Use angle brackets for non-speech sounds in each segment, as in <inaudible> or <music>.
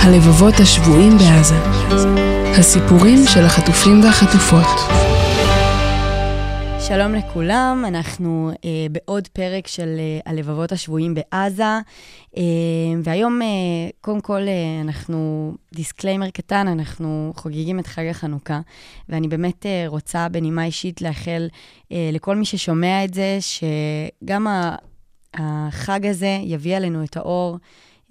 הלבבות השבויים בעזה. הסיפורים של החטופים והחטופות. שלום לכולם, אנחנו אה, בעוד פרק של אה, הלבבות השבויים בעזה, אה, והיום, אה, קודם כל, אה, אנחנו, disclaimer קטן, אנחנו חוגגים את חג החנוכה, ואני באמת אה, רוצה בנימה אישית לאחל אה, לכל מי ששומע את זה, שגם ה- החג הזה יביא עלינו את האור.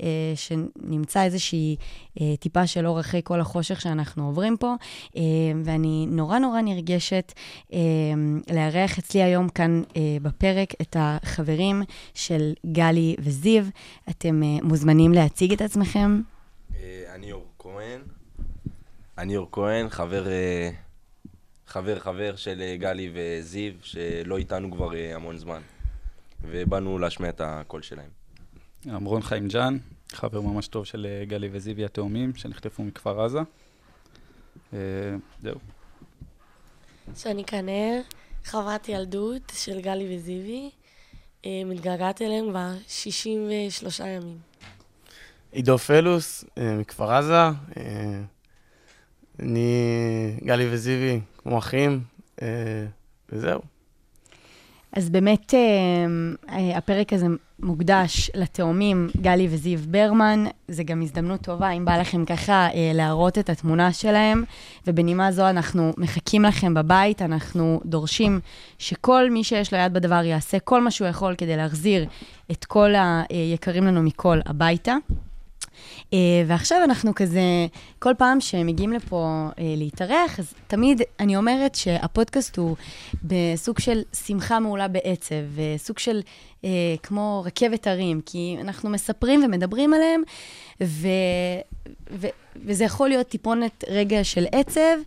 אה, שנמצא איזושהי אה, טיפה של אור אחרי כל החושך שאנחנו עוברים פה, אה, ואני נורא נורא נרגשת אה, לארח אצלי היום כאן אה, בפרק את החברים של גלי וזיו. אתם אה, מוזמנים להציג את עצמכם. אה, אני אור כהן. אני אור כהן, חבר, אה, חבר חבר של גלי וזיו, שלא איתנו כבר המון זמן. ובאנו להשמיע את הקול שלהם. עמרון חיים ג'אן, חבר ממש טוב של אה, גלי וזיוי התאומים, שנחטפו מכפר עזה. אה, זהו. שאני כנר, חברת ילדות של גלי וזיוי. אה, מתגעגעת אליהם כבר 63 ימים. עידו פלוס, מכפר עזה. אני, גלי וזיוי, כמו אחים, וזהו. אז באמת, אה, אה, הפרק הזה מוקדש לתאומים גלי וזיו ברמן. זה גם הזדמנות טובה, אם בא לכם ככה אה, להראות את התמונה שלהם. ובנימה זו אנחנו מחכים לכם בבית, אנחנו דורשים שכל מי שיש לו יד בדבר יעשה כל מה שהוא יכול כדי להחזיר את כל היקרים לנו מכל הביתה. Uh, ועכשיו אנחנו כזה, כל פעם שמגיעים לפה uh, להתארח, אז תמיד אני אומרת שהפודקאסט הוא בסוג של שמחה מעולה בעצב, וסוג של uh, כמו רכבת הרים, כי אנחנו מספרים ומדברים עליהם, ו, ו, וזה יכול להיות טיפונת רגע של עצב,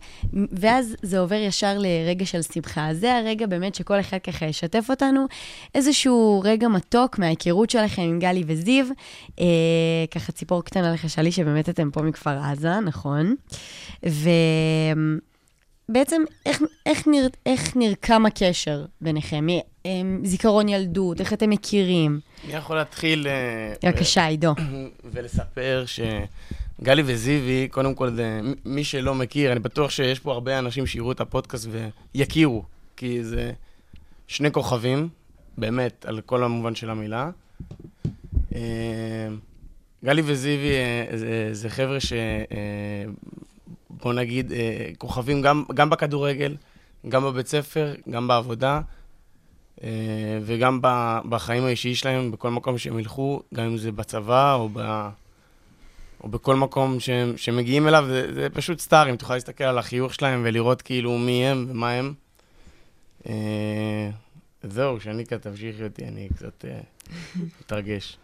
ואז זה עובר ישר לרגע של שמחה. אז זה הרגע באמת שכל אחד ככה ישתף אותנו, איזשהו רגע מתוק מההיכרות שלכם עם גלי וזיו, אה, ככה ציפור קטנה לחשה לי שבאמת אתם פה מכפר עזה, נכון? ובעצם, איך, איך, נר, איך נרקם הקשר ביניכם? מי, אה, זיכרון ילדות, איך אתם מכירים? אני יכול להתחיל... אה, בבקשה, עידו. <clears throat> ולספר שגלי וזיוי, קודם כל, זה, מי שלא מכיר, אני בטוח שיש פה הרבה אנשים שיראו את הפודקאסט ויכירו, כי זה שני כוכבים, באמת, על כל המובן של המילה. אה, גלי וזיוי אה, זה, זה חבר'ה ש... אה, בוא נגיד, כוכבים גם, גם בכדורגל, גם בבית ספר, גם בעבודה, וגם בחיים האישיים שלהם, בכל מקום שהם ילכו, גם אם זה בצבא או, ב, או בכל מקום שהם, שהם מגיעים אליו, זה, זה פשוט סטארים, תוכל להסתכל על החיוך שלהם ולראות כאילו מי הם ומה הם. אה, זהו, שניקה תמשיכי אותי, אני קצת אה, מתרגש.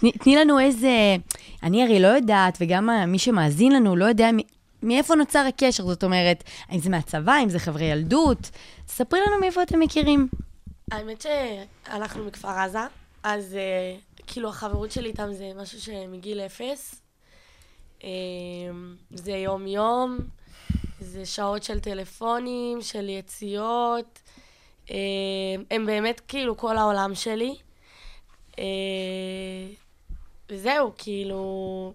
תני, תני לנו איזה... אני הרי לא יודעת, וגם מי שמאזין לנו לא יודע מ- מאיפה נוצר הקשר, זאת אומרת, האם זה מהצבא, האם זה חברי ילדות? ספרי לנו מאיפה אתם מכירים. האמת שאנחנו מכפר עזה, אז אה, כאילו החברות שלי איתם זה משהו שמגיל אפס. אה, זה יום-יום, זה שעות של טלפונים, של יציאות. אה, הם באמת כאילו כל העולם שלי. אה, וזהו, כאילו,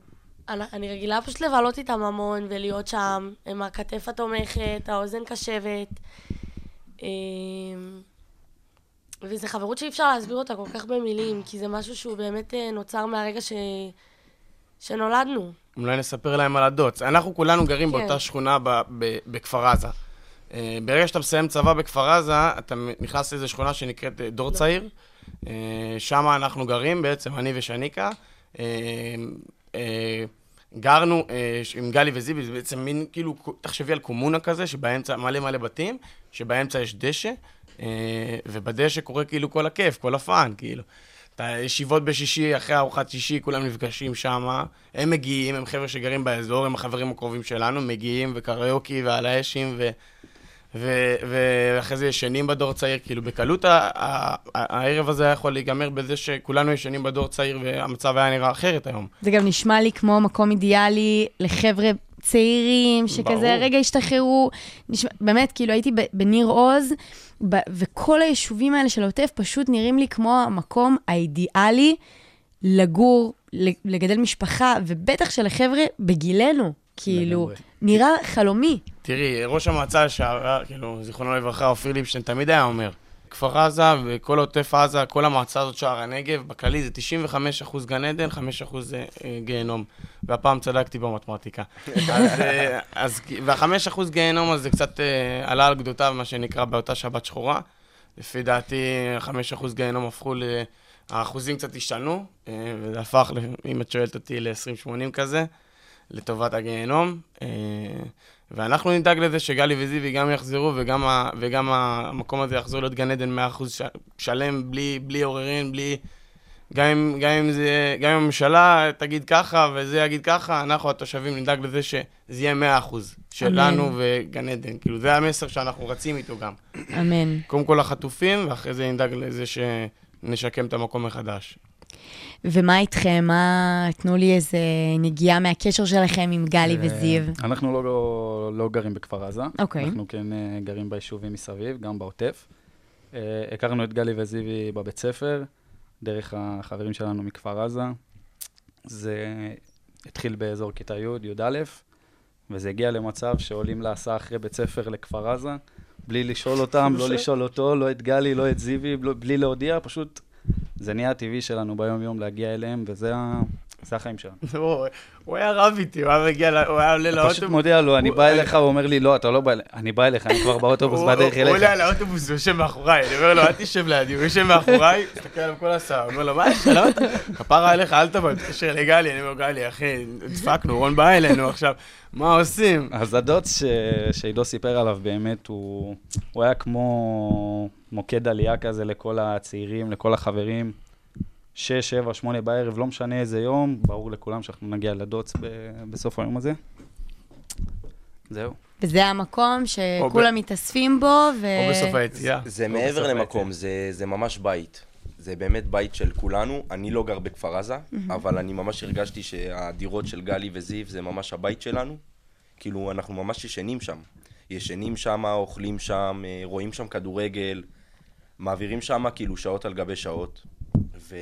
אני, אני רגילה פשוט לבלות איתם המון ולהיות שם, עם הכתף התומכת, האוזן קשבת. וזו חברות שאי אפשר להסביר אותה כל כך במילים, כי זה משהו שהוא באמת אה, נוצר מהרגע ש... שנולדנו. אולי נספר להם על הדוץ. אנחנו כולנו גרים כן. באותה שכונה ב- ב- בכפר עזה. אה, ברגע שאתה מסיים צבא בכפר עזה, אתה נכנס לאיזו שכונה שנקראת אה, דור צעיר. שם אנחנו גרים בעצם, אני ושניקה. גרנו עם גלי וזיבי, זה בעצם מין, כאילו, תחשבי על קומונה כזה, שבאמצע מלא מלא בתים, שבאמצע יש דשא, ובדשא קורה כאילו כל הכיף, כל הפאן, כאילו. את הישיבות בשישי, אחרי ארוחת שישי, כולם נפגשים שם. הם מגיעים, הם חבר'ה שגרים באזור, הם החברים הקרובים שלנו, מגיעים, וקריוקי, ועל האשים, ו... ו- ואחרי זה ישנים בדור צעיר, כאילו בקלות ה- ה- הערב הזה היה יכול להיגמר בזה שכולנו ישנים בדור צעיר והמצב היה נראה אחרת היום. זה גם נשמע לי כמו מקום אידיאלי לחבר'ה צעירים, שכזה ברור. רגע השתחררו. נשמע, באמת, כאילו הייתי בניר עוז, ב- וכל היישובים האלה של העוטף פשוט נראים לי כמו המקום האידיאלי לגור, לגדל משפחה, ובטח שלחבר'ה בגילנו. כאילו, לגמרי. נראה חלומי. תראי, ראש המועצה לשעבר, כאילו, זיכרונו לברכה, אופיר ליבשטיין, תמיד היה אומר, כפר עזה וכל עוטף עזה, כל המועצה הזאת, שער הנגב, בכללי זה 95% גן עדן, 5% זה, אה, גיהנום. והפעם צדקתי במתמטיקה. <laughs> אז, אה, אז, וה-5% גיהנום הזה קצת אה, עלה על גדותיו, מה שנקרא, באותה שבת שחורה. לפי דעתי, 5% גיהנום הפכו ל... האחוזים קצת השתנו, אה, וזה הפך, אם את שואלת אותי, ל-20-80 כזה, לטובת הגיהנום. ואנחנו נדאג לזה שגלי וזיוי גם יחזרו, וגם, ה, וגם המקום הזה יחזור להיות גן עדן 100% ש, שלם, בלי, בלי עוררין, בלי... גם אם, גם, אם זה, גם אם הממשלה תגיד ככה וזה יגיד ככה, אנחנו התושבים נדאג לזה שזה יהיה 100% שלנו וגן עדן. כאילו, זה המסר שאנחנו רצים איתו גם. אמן. קודם כל החטופים, ואחרי זה נדאג לזה שנשקם את המקום מחדש. ומה איתכם? מה... תנו לי איזה נגיעה מהקשר שלכם עם גלי אה, וזיו. אנחנו לא, לא, לא גרים בכפר עזה. אוקיי. אנחנו כן אה, גרים ביישובים מסביב, גם בעוטף. אה, הכרנו את גלי וזיוי בבית ספר, דרך החברים שלנו מכפר עזה. זה התחיל באזור כיתה י', י"א, וזה הגיע למצב שעולים להסעה אחרי בית ספר לכפר עזה, בלי לשאול אותם, לא <laughs> לשאול אותו, לא את גלי, לא את זיוי, בלי להודיע, פשוט זה נהיה הטבעי שלנו ביום-יום להגיע אליהם, וזה ה- זה החיים שלנו. <laughs> הוא, היה רב איתי, הוא היה מגיע, הוא היה עולה פשוט לאוטובוס. מודיע לו, אני בא אליך, הוא אומר לי, לא, אתה לא בא אליי, אני בא אליך, אני כבר באוטובוס בדרך הוא- הוא אליך. עולה לאוטובוס, הוא יושב מאחוריי, אני אומר לו, אל תשב לידי, הוא יושב מאחוריי, מסתכל עליו כל הסעה, אומר לו, מה יש? אתה? כפרה עליך, אל תבוא, תתקשר לגלי, אני אומר, גלי, אחי, דפקנו, רון בא אלינו עכשיו, מה עושים? אז הדוץ. שעידו סיפר עליו באמת, הוא היה כמו מוקד עלייה כזה לכל הצעירים, לכל החברים. שש, שבע, שמונה בערב, לא משנה איזה יום, ברור לכולם שאנחנו נגיע לדוץ ב... בסוף היום הזה. זהו. וזה המקום שכולם מתאספים בו, ו... או בסוף היציאה. זה או מעבר למקום, זה, זה ממש בית. זה באמת בית של כולנו. אני לא גר בכפר עזה, אבל אני ממש הרגשתי שהדירות של גלי וזיו זה ממש הבית שלנו. כאילו, אנחנו ממש ישנים שם. ישנים שם, אוכלים שם, אה, רואים שם כדורגל, מעבירים שם כאילו שעות על גבי שעות. ו...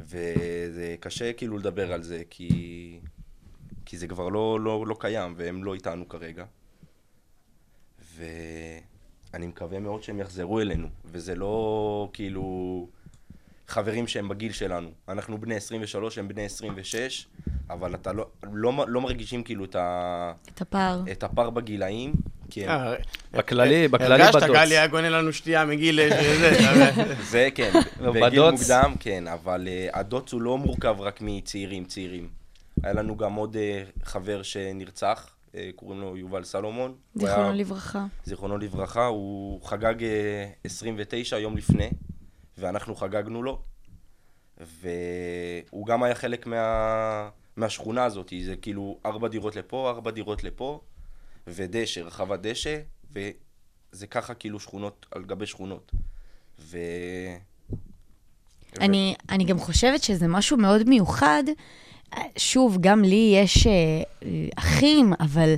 וזה קשה כאילו לדבר על זה, כי, כי זה כבר לא, לא, לא קיים, והם לא איתנו כרגע. ואני מקווה מאוד שהם יחזרו אלינו, וזה לא כאילו חברים שהם בגיל שלנו. אנחנו בני 23, הם בני 26, אבל אתה לא, לא, לא מרגישים כאילו את, ה, את הפער. את הפער בגילאים, הם, אה, בכללי, בכללי הרגשת, בדוץ. גלי היה גונה לנו שתייה מגיל... אה, זה, זה <laughs> כן, בגיל. מוקדם, כן, אבל uh, הדוץ הוא לא מורכב רק מצעירים, צעירים. היה לנו גם עוד חבר שנרצח, קוראים לו יובל סלומון. זיכרונו לברכה. זיכרונו לברכה, הוא חגג אה, 29 יום לפני, ואנחנו חגגנו לו, והוא גם היה חלק מה... מהשכונה הזאת, זה כאילו ארבע דירות לפה, ארבע דירות לפה, ודשא, רחבת דשא, וזה ככה כאילו שכונות על גבי שכונות. ו... אני, אני גם חושבת שזה משהו מאוד מיוחד. שוב, גם לי יש אה, אחים, אבל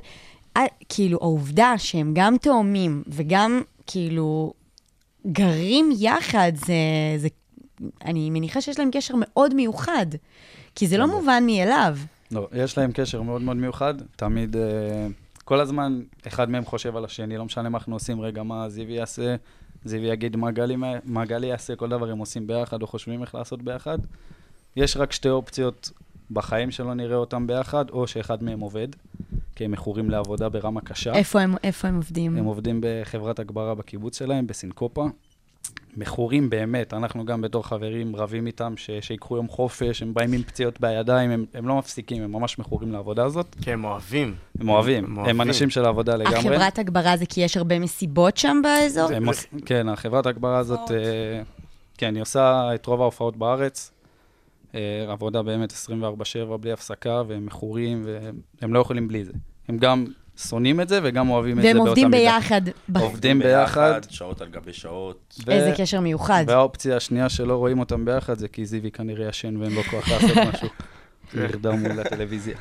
אה, כאילו העובדה שהם גם תאומים וגם כאילו גרים יחד, זה, זה, אני מניחה שיש להם קשר מאוד מיוחד, כי זה לא מובן מאליו. לא, יש להם קשר מאוד מאוד מיוחד, תמיד, uh, כל הזמן אחד מהם חושב על השני, לא משנה מה אנחנו עושים, רגע, מה זיוי יעשה, זיוי יגיד מה גלי, מה גלי יעשה, כל דבר הם עושים ביחד או חושבים איך לעשות ביחד. יש רק שתי אופציות בחיים שלא נראה אותם ביחד, או שאחד מהם עובד, כי הם מכורים לעבודה ברמה קשה. איפה הם, איפה הם עובדים? הם עובדים בחברת הגברה בקיבוץ שלהם, בסינקופה. מכורים באמת, אנחנו גם בתור חברים רבים איתם, ש- שיקחו יום חופש, הם באים עם פציעות בידיים, הם, הם לא מפסיקים, הם ממש מכורים לעבודה הזאת. כי הם אוהבים. הם אוהבים, הם אנשים של העבודה לגמרי. החברת הגברה זה כי יש הרבה מסיבות שם באזור? הם כן, החברת הגברה הזאת, אה, כן, היא עושה את רוב ההופעות בארץ. אה, עבודה באמת 24/7 בלי הפסקה, והם מכורים, והם לא יכולים בלי זה. הם גם שונאים את זה וגם אוהבים את זה והם באותה עובדים מידה. ביחד. ב- עובדים ביחד. שעות על גבי שעות. ו- איזה קשר מיוחד. והאופציה השנייה שלא רואים אותם ביחד זה כי זיוי כנראה ישן ואין לו כוח לעשות <laughs> משהו. לרדום מול הטלוויזיה.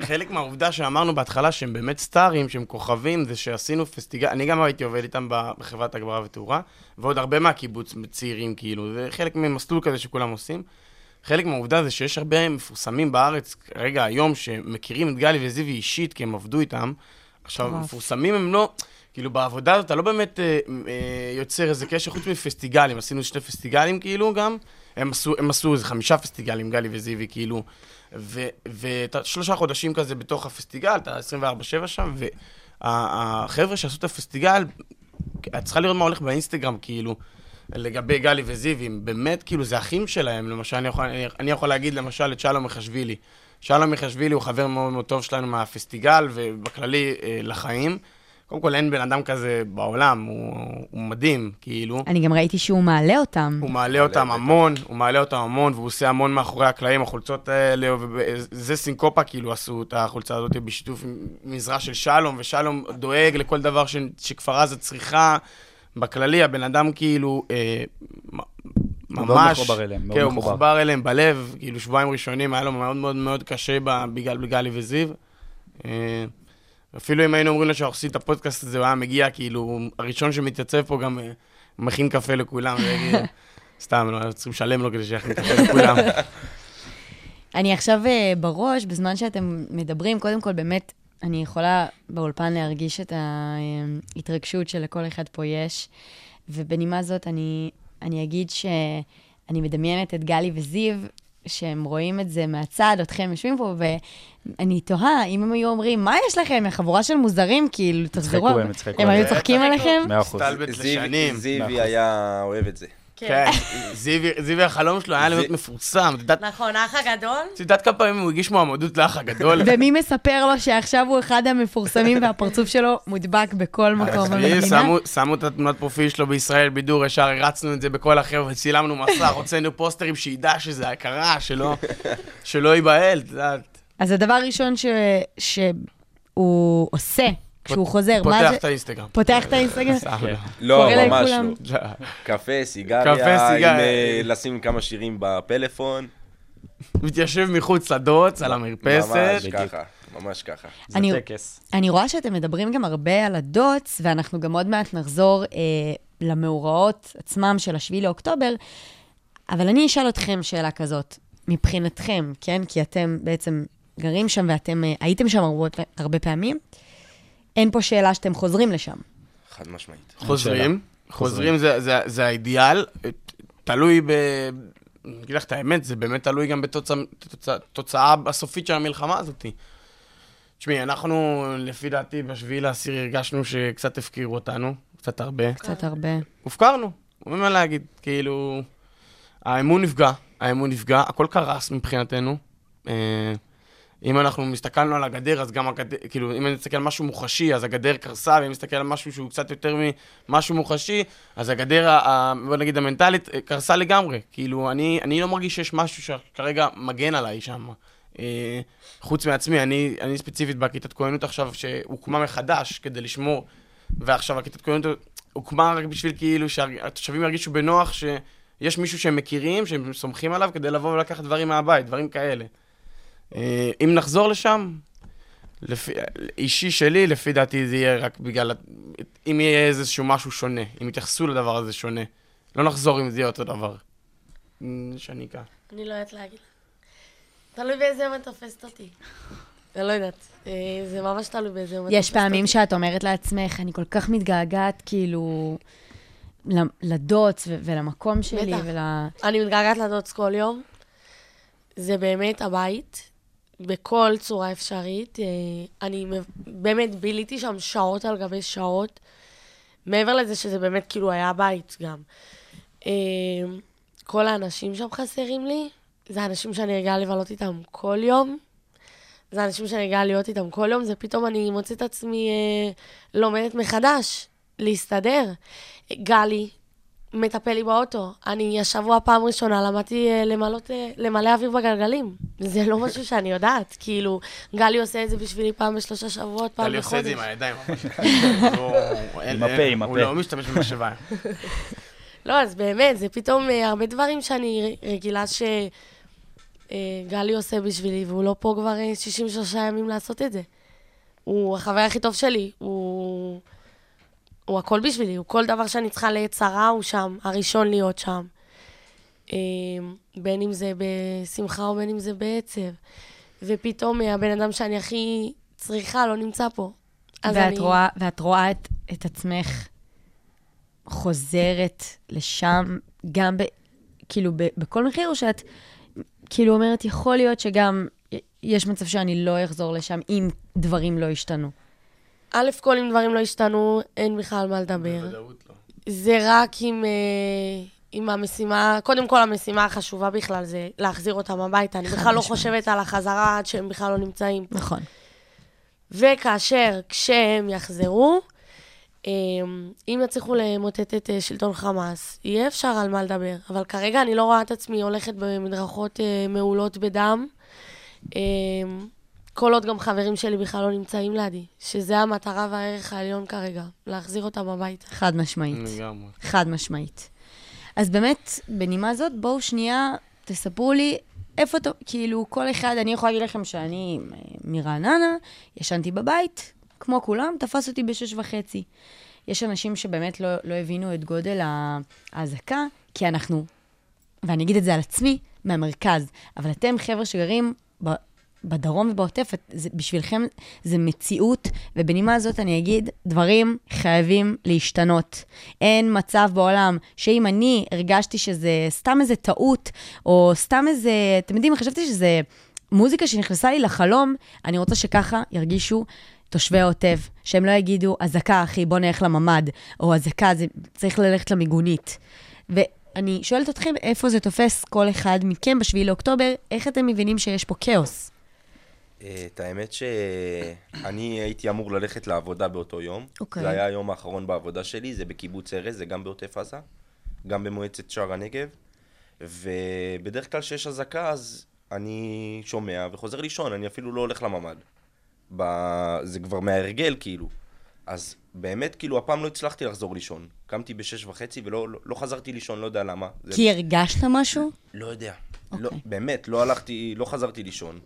חלק מהעובדה שאמרנו בהתחלה שהם באמת סטארים, שהם כוכבים, זה שעשינו פסטיגל, אני גם הייתי עובד איתם בחברת הגברה ותאורה, ועוד הרבה מהקיבוץ צעירים, כאילו, זה חלק ממסלול כזה שכולם עושים. חלק מהעובדה זה שיש הרבה מפורסמים בארץ, כרגע, היום, שמכירים את גלי וזיוי אישית, כי הם עבדו איתם. עכשיו. מפורסמים הם לא, כאילו, בעבודה הזאת אתה לא באמת אה, אה, יוצר איזה קשר חוץ מפסטיגלים. עשינו שני פסטיגלים, כאילו, גם. הם עשו, הם עשו איזה חמישה פסטיגלים, גלי וזיוי, כאילו. ואתה שלושה חודשים כזה בתוך הפסטיגל, אתה 24-7 שם, והחבר'ה שעשו את הפסטיגל, את צריכה לראות מה הולך באינסטגרם, כאילו, לגבי גלי וזיוי, באמת, כאילו, זה אחים שלהם. למשל, אני יכול, אני, אני יכול להגיד, למשל, את שלום מחשבילי. שלום מחשבילי הוא חבר מאוד מאוד טוב שלנו מהפסטיגל, ובכללי, אה, לחיים. קודם כל, אין בן אדם כזה בעולם, הוא, הוא מדהים, כאילו. אני גם ראיתי שהוא מעלה אותם. הוא מעלה אותם המון, הוא מעלה אותם המון, והוא עושה המון מאחורי הקלעים, החולצות האלה, וזה סינקופה, כאילו, עשו את החולצה הזאת בשיתוף עם מזרע של שלום, ושלום דואג לכל דבר ש, שכפר עזה צריכה. בכללי, הבן אדם כאילו, אה, ממש... מחובר אליהם, כן, הוא מחובר. מחובר אליהם בלב, כאילו, שבועיים ראשונים היה לו מאוד מאוד מאוד קשה ב- בגלל גלי וזיו. אה, אפילו אם היינו אומרים לו שאנחנו עושים את הפודקאסט הזה, הוא היה מגיע, כאילו, הראשון שמתייצב פה גם אה, מכין קפה לכולם, ויגיד, <laughs> סתם, לא, צריכים לשלם לו כדי שיכין קפה לכולם. <laughs> אני עכשיו אה, בראש, בזמן שאתם מדברים, קודם כל, באמת, אני יכולה באולפן להרגיש את ההתרגשות שלכל אחד פה יש, ובנימה זאת אני, אני אגיד שאני מדמיינת את גלי וזיו, שהם רואים את זה מהצד, אתכם יושבים פה, ואני תוהה, אם הם היו אומרים, מה יש לכם, חבורה של מוזרים, כאילו, תחזרו. צחקו, הם צחקו. הם היו. צוחקים עליכם? מאה אחוז. זיוי-. היה אוהב את זה. כן, זיוי- זיוי החלום שלו היה להיות מפורסם. נכון, האח הגדול? את יודעת כמה פעמים הוא הגיש מועמדות לאח הגדול? <laughs> ומי מספר לו שעכשיו הוא אחד המפורסמים והפרצוף שלו מודבק בכל מקום עזבי, במדינה? שמו- את התמונת פרופיל שלו בישראל בידור, ישר הרצנו את זה בכל החבר'ה, צילמנו מסך, <laughs> הוצאנו פוסטרים שידע שזה קרה, שלא- ייבהל, את יודעת. אז הדבר הראשון ש... שהוא עושה כשהוא חוזר, מה פותח זה? את האינסטגרם. פותח את האינסטגרם? סתם, כן. לא. לא, ממש. לא. <laughs> קפה, סיגריה, קפה, סיגריה. עם, אה, לשים כמה שירים בפלאפון. מתיישב מחוץ לדוץ, על המרפסת. ממש ככה, ממש ככה. זה אני- טקס. אני רואה שאתם מדברים גם הרבה על הדוטס, ואנחנו גם עוד מעט נחזור אה, למאורעות עצמם של השביעי לאוקטובר, אבל אני אשאל אתכם שאלה כזאת, מבחינתכם, כן? כי אתם בעצם גרים שם ואתם אה, הייתם שם הרבה, הרבה פעמים, אין פה שאלה שאתם חוזרים לשם. חד משמעית. חוזרים, חוזרים זה- זה- זה האידיאל, תלוי ב... אני אגיד לך את האמת, זה באמת תלוי גם בתוצאה הסופית של המלחמה הזאת. תשמעי, אנחנו, לפי דעתי, בשביעי לעשיר הרגשנו שקצת הפקירו אותנו, קצת הרבה. קצת הרבה. הופקרנו, אין מה להגיד. כאילו, האמון נפגע, האמון נפגע, הכל קרס מבחינתנו. אם אנחנו מסתכלנו על הגדר, אז גם הגדר, כאילו, אם אני מסתכל על משהו מוחשי, אז הגדר קרסה, ואם אני מסתכל על משהו שהוא קצת יותר ממשהו מוחשי, אז הגדר, בוא נגיד, המנטלית, אה, קרסה לגמרי. כאילו, אני, אני לא מרגיש שיש משהו שכרגע מגן עליי שם. אה, חוץ מעצמי, אני, אני ספציפית בכיתת כהנות עכשיו, שהוקמה מחדש כדי לשמור, ועכשיו הכיתת כהנות הוקמה רק בשביל כאילו שהתושבים ירגישו בנוח שיש מישהו שהם מכירים, שהם סומכים עליו, כדי לבוא ולקחת דברים מהבית, דברים כאלה. אה, אם נחזור לשם, לפי, אישי שלי, לפי דעתי זה יהיה רק בגלל, אם יהיה איזשהו משהו שונה, אם יתייחסו לדבר הזה שונה. לא נחזור אם זה יהיה אותו דבר. אה, שניקה. אני לא יודעת להגיד. תלוי באיזה יום את תופסת אותי. אני <laughs> לא יודעת. אה, זה ממש תלוי באיזה יום את תופסת יש אותי. פעמים שאת אומרת לעצמך, אני כל כך מתגעגעת, כאילו, לדוץ ולמקום שלי בטח. ול... אני מתגעגעת לדוץ כל יום. זה באמת הבית, בכל צורה אפשרית. אה, אני באמת ביליתי שם שעות על גבי שעות. מעבר לזה שזה באמת כאילו היה הבית גם. אה, כל האנשים שם חסרים לי. זה אנשים שאני רגילה לבלות איתם כל יום. זה אנשים שאני רגילה להיות איתם כל יום. זה פתאום אני מוצאת את עצמי אה, לומדת מחדש, להסתדר. גלי, מטפל לי באוטו. אני השבוע פעם ראשונה למדתי אה, למלות, אה, למלא אוויר בגלגלים. זה לא משהו שאני יודעת. כאילו, גלי עושה את זה בשבילי פעם בשלושה שבועות, פעם טלי עושה את זה בחודש. עם הידיים. <laughs> הוא- עם הפה, עם הוא הפה. לא משתמש במשאבה. <laughs> לא, אז באמת, זה פתאום אה, הרבה דברים שאני רגילה ש... אה, גלי עושה בשבילי, והוא לא פה כבר אה, 63 ימים לעשות את זה. הוא החבר הכי טוב שלי, הוא... הוא הכל בשבילי, הוא כל דבר שאני צריכה לעת צרה, הוא שם, הראשון להיות שם. אה, בין אם זה בשמחה או בין אם זה בעצב. ופתאום אה, הבן אדם שאני הכי צריכה לא נמצא פה. ואת, אני... רואה, ואת רואה את, את עצמך חוזרת לשם, גם ב, כאילו ב, בכל מחיר, או שאת כאילו אומרת, יכול להיות שגם יש מצב שאני לא אחזור לשם אם דברים לא ישתנו. א' כל אם דברים לא השתנו, אין בכלל מה לדבר. בוודאות לא. זה רק עם, אה, עם המשימה, קודם כל המשימה החשובה בכלל זה להחזיר אותם הביתה. אני בכלל לא חושבת על החזרה עד שהם בכלל לא נמצאים. נכון. וכאשר, כשהם יחזרו, אה, אם יצליחו למוטט את אה, שלטון חמאס, יהיה אפשר על מה לדבר. אבל כרגע אני לא רואה את עצמי הולכת במדרכות אה, מעולות בדם. אה, כל עוד גם חברים שלי בכלל לא נמצאים לידי, שזה המטרה והערך העליון כרגע, להחזיר אותם הביתה. חד משמעית. לגמרי. חד משמעית. אז באמת, בנימה זאת, בואו שנייה, תספרו לי איפה, אתה- כאילו, כל אחד, אני יכולה להגיד לכם שאני אה, מרעננה, ישנתי בבית, כמו כולם, תפס אותי בשש וחצי. יש אנשים שבאמת לא, לא הבינו את גודל האזעקה, כי אנחנו, ואני אגיד את זה על עצמי, מהמרכז, אבל אתם חבר'ה שגרים ב, בדרום ובעוטף, בשבילכם זה מציאות, ובנימה הזאת אני אגיד, דברים חייבים להשתנות. אין מצב בעולם שאם אני הרגשתי שזה סתם איזה טעות, או סתם איזה, אתם יודעים, חשבתי שזה מוזיקה שנכנסה לי לחלום, אני רוצה שככה ירגישו תושבי העוטף, שהם לא יגידו, אזעקה, אחי, בוא נלך לממ"ד, או אזעקה, זה צריך ללכת למיגונית. ואני שואלת אתכם, איפה זה תופס כל אחד מכם ב-7 לאוקטובר, איך אתם מבינים שיש פה כאוס? את האמת שאני הייתי אמור ללכת לעבודה באותו יום. אוקיי. זה היה היום האחרון בעבודה שלי, זה בקיבוץ ארז, זה גם בעוטף עזה, גם במועצת שער הנגב. ובדרך כלל כשיש אזעקה, אז אני שומע וחוזר לישון, אני אפילו לא הולך לממ"ד. ב... זה כבר מההרגל, כאילו. אז באמת, כאילו, הפעם לא הצלחתי לחזור לישון. קמתי בשש וחצי ולא לא, לא חזרתי לישון, לא יודע למה. זה... כי הרגשת משהו? לא יודע. אוקיי. לא, באמת, לא הלכתי, לא חזרתי לישון.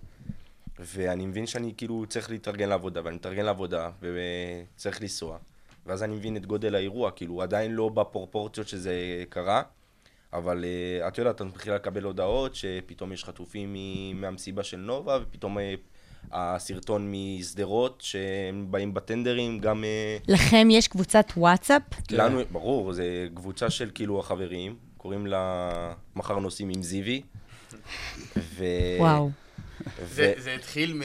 ואני מבין שאני כאילו צריך להתארגן לעבודה, ואני מתארגן לעבודה, וצריך לנסוע. ואז אני מבין את גודל האירוע, כאילו, עדיין לא בפרופורציות שזה קרה, אבל uh, את יודעת, את מתחילה לקבל הודעות שפתאום יש חטופים מהמסיבה של נובה, ופתאום uh, הסרטון משדרות, שהם באים בטנדרים, גם... Uh, לכם יש קבוצת וואטסאפ? לנו, ברור, זה קבוצה של כאילו החברים, קוראים לה מחר נוסעים עם זיוי. ו... וואו. זה, זה התחיל מ...